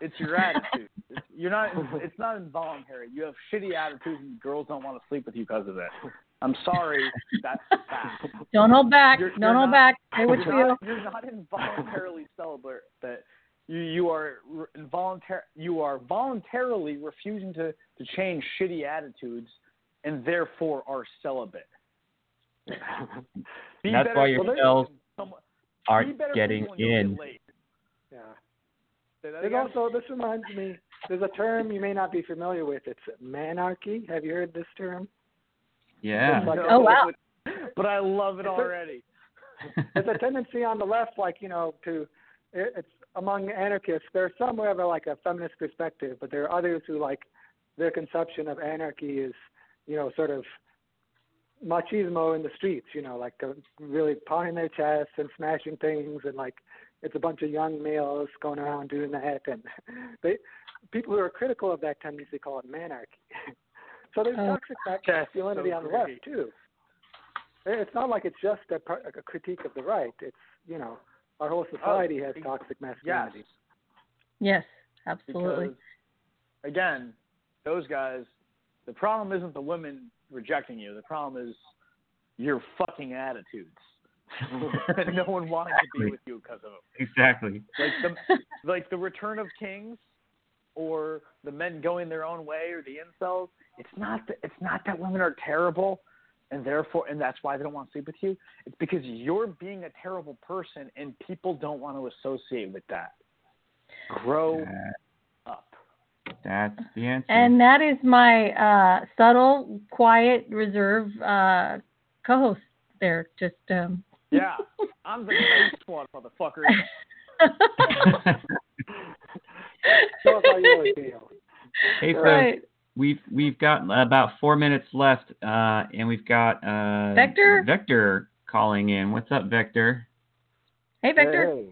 It's your attitude. It's, you're not. It's not involuntary. You have shitty attitudes, and girls don't want to sleep with you because of it. I'm sorry. That's fact. Don't hold back. You're, Don't you're hold not, back. Say what you you're feel. not, you're not involuntarily celibate. That you you are involuntary. You are voluntarily refusing to to change shitty attitudes, and therefore are celibate. That's why your cells aren't better getting in. Get laid. Yeah. Say There's also this reminds me. There's a term you may not be familiar with. It's manarchy. Have you heard this term? Yeah. Like Oh, wow. But, but I love it already. There's a tendency on the left, like you know, to it- it's among anarchists. There's some who have a, like a feminist perspective, but there are others who like their conception of anarchy is, you know, sort of machismo in the streets. You know, like uh, really pounding their chests and smashing things, and like it's a bunch of young males going around doing that, and they people who are critical of that tendency call it manarchy. so there's Oh. toxic masculinity so on the left too. Eh, it's not like it's just a, a critique of the right. It's you know our whole oh, society has ex- toxic Yes. masculinity. Yes, absolutely. Because again, those guys, the problem isn't the women rejecting you. The problem is your fucking attitudes. And no one wanted to be with you because of them. Exactly. Like the like the Return of Kings, or the men going their own way, or the incels. It's not that it's not that women are terrible, and therefore and that's why they don't want to sleep with you. It's because you're being a terrible person, and people don't want to associate with that. Grow That- up. that's the answer. And that is my uh, subtle, quiet, reserve uh, co-host there. Just um, Yeah, I'm the nice one, motherfucker. Tell us how you really feel. hey, folks, right. we've we've got about four minutes left, uh, and we've got uh, Vector? Vector calling in. What's up, Vector? Hey, Victor. Hey,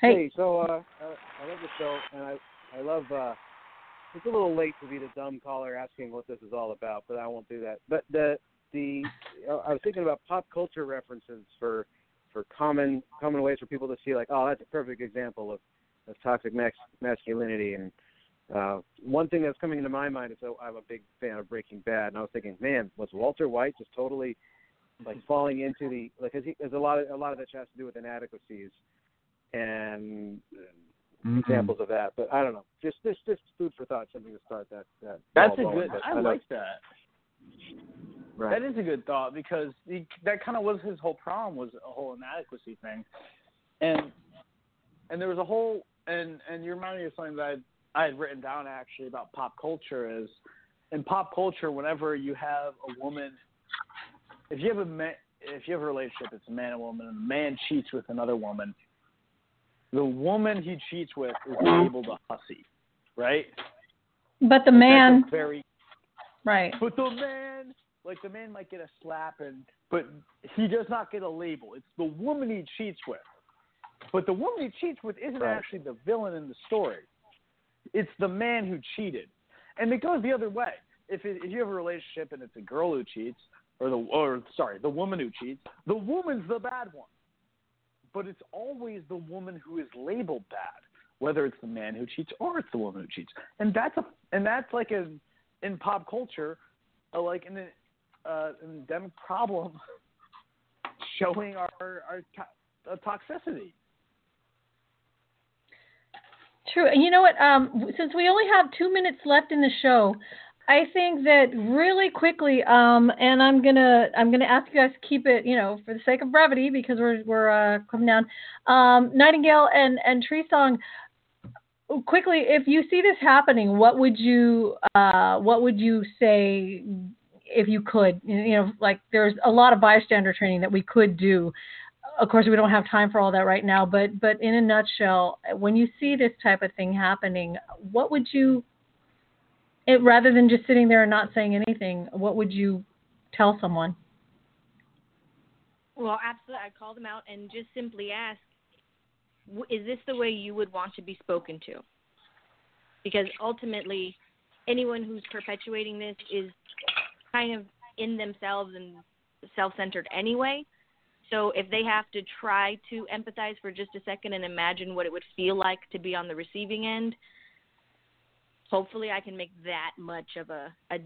Hey. hey. so uh, I, I love the show, and I I love. uh It's a little late to be the dumb caller asking what this is all about, but I won't do that. But the the I was thinking about pop culture references for for common common ways for people to see like, oh, that's a perfect example of of toxic max, masculinity. And uh one thing that's coming into my mind is so I'm a big fan of Breaking Bad, and I was thinking, man, was Walter White just totally like falling into the like? Cause he, there's a lot of a lot of that has to do with inadequacies and Mhm. examples of that. But I don't know. Just this just food for thought, something to start that. that That's a good. But I like that. Right. That is a good thought because he, that kind of was his whole problem was a whole inadequacy thing, and and there was a whole and and you remind me of something that I, I had written down actually about pop culture is in pop culture whenever you have a woman, if you have a man, if you have a relationship, it's a man and woman, and a man cheats with another woman, the woman he cheats with is labeled a hussy, right? But the man, very right? but the man, like the man might get a slap, and but he does not get a label. It's the woman he cheats with. But the woman he cheats with isn't Right. actually the villain in the story. It's the man who cheated, and it goes the other way. If it, if you have a relationship and it's a girl who cheats, or the or sorry, the woman who cheats, the woman's the bad one. But it's always the woman who is labeled bad, whether it's the man who cheats or it's the woman who cheats. And that's a and that's like a in pop culture, uh, like an uh, an endemic problem showing our our to- uh, toxicity. True. And you know what? Um, since we only have two minutes left in the show, I think that really quickly, um, and I'm gonna I'm gonna ask you guys to keep it, you know, for the sake of brevity, because we're we're uh, coming down. Um, Nightingale and and Tree Song. Quickly, if you see this happening, what would you uh, what would you say if you could? You know, like there's a lot of bystander training that we could do of course we don't have time for all that right now but but in a nutshell when you see this type of thing happening what would you it rather than just sitting there and not saying anything what would you tell someone Well, absolutely. I'd call them out and just simply ask, is this the way you would want to be spoken to? Because ultimately, anyone who's perpetuating this is kind of in themselves and self centered anyway. So if they have to try to empathize for just a second and imagine what it would feel like to be on the receiving end, hopefully I can make that much of a, a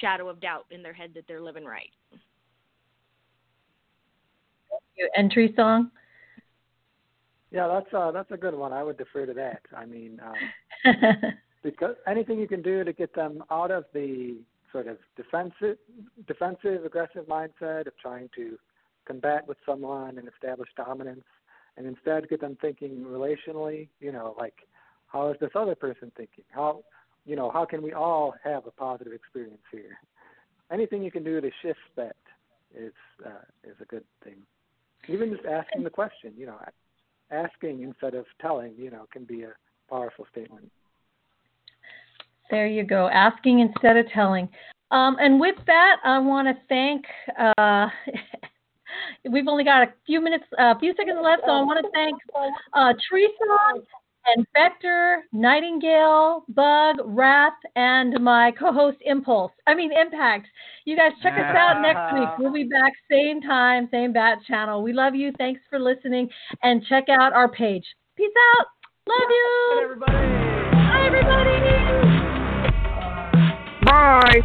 shadow of doubt in their head that they're living right. Your entry song Yeah, that's uh, that's a good one. I would defer to that. I mean, um, because anything you can do to get them out of the sort of defensive, defensive, aggressive mindset of trying to combat with someone and establish dominance, and instead get them thinking relationally. You know, like how is this other person thinking? How, you know, how can we all have a positive experience here? Anything you can do to shift that is uh, is a good thing. Even just asking the question, you know, asking instead of telling, you know, can be a powerful statement. There you go. Asking instead of telling. Um, and with that, I want to thank. Uh, we've only got a few minutes, a few seconds left, so I want to thank uh, Teresa and Vector, Nightingale, Bug, Wrath, and my co-host Impulse. I mean Impact. You guys check us out next week. We'll be back same time, same bat channel. We love you. Thanks for listening, and check out our page. Peace out. Love you. everybody. Bye, everybody. Bye.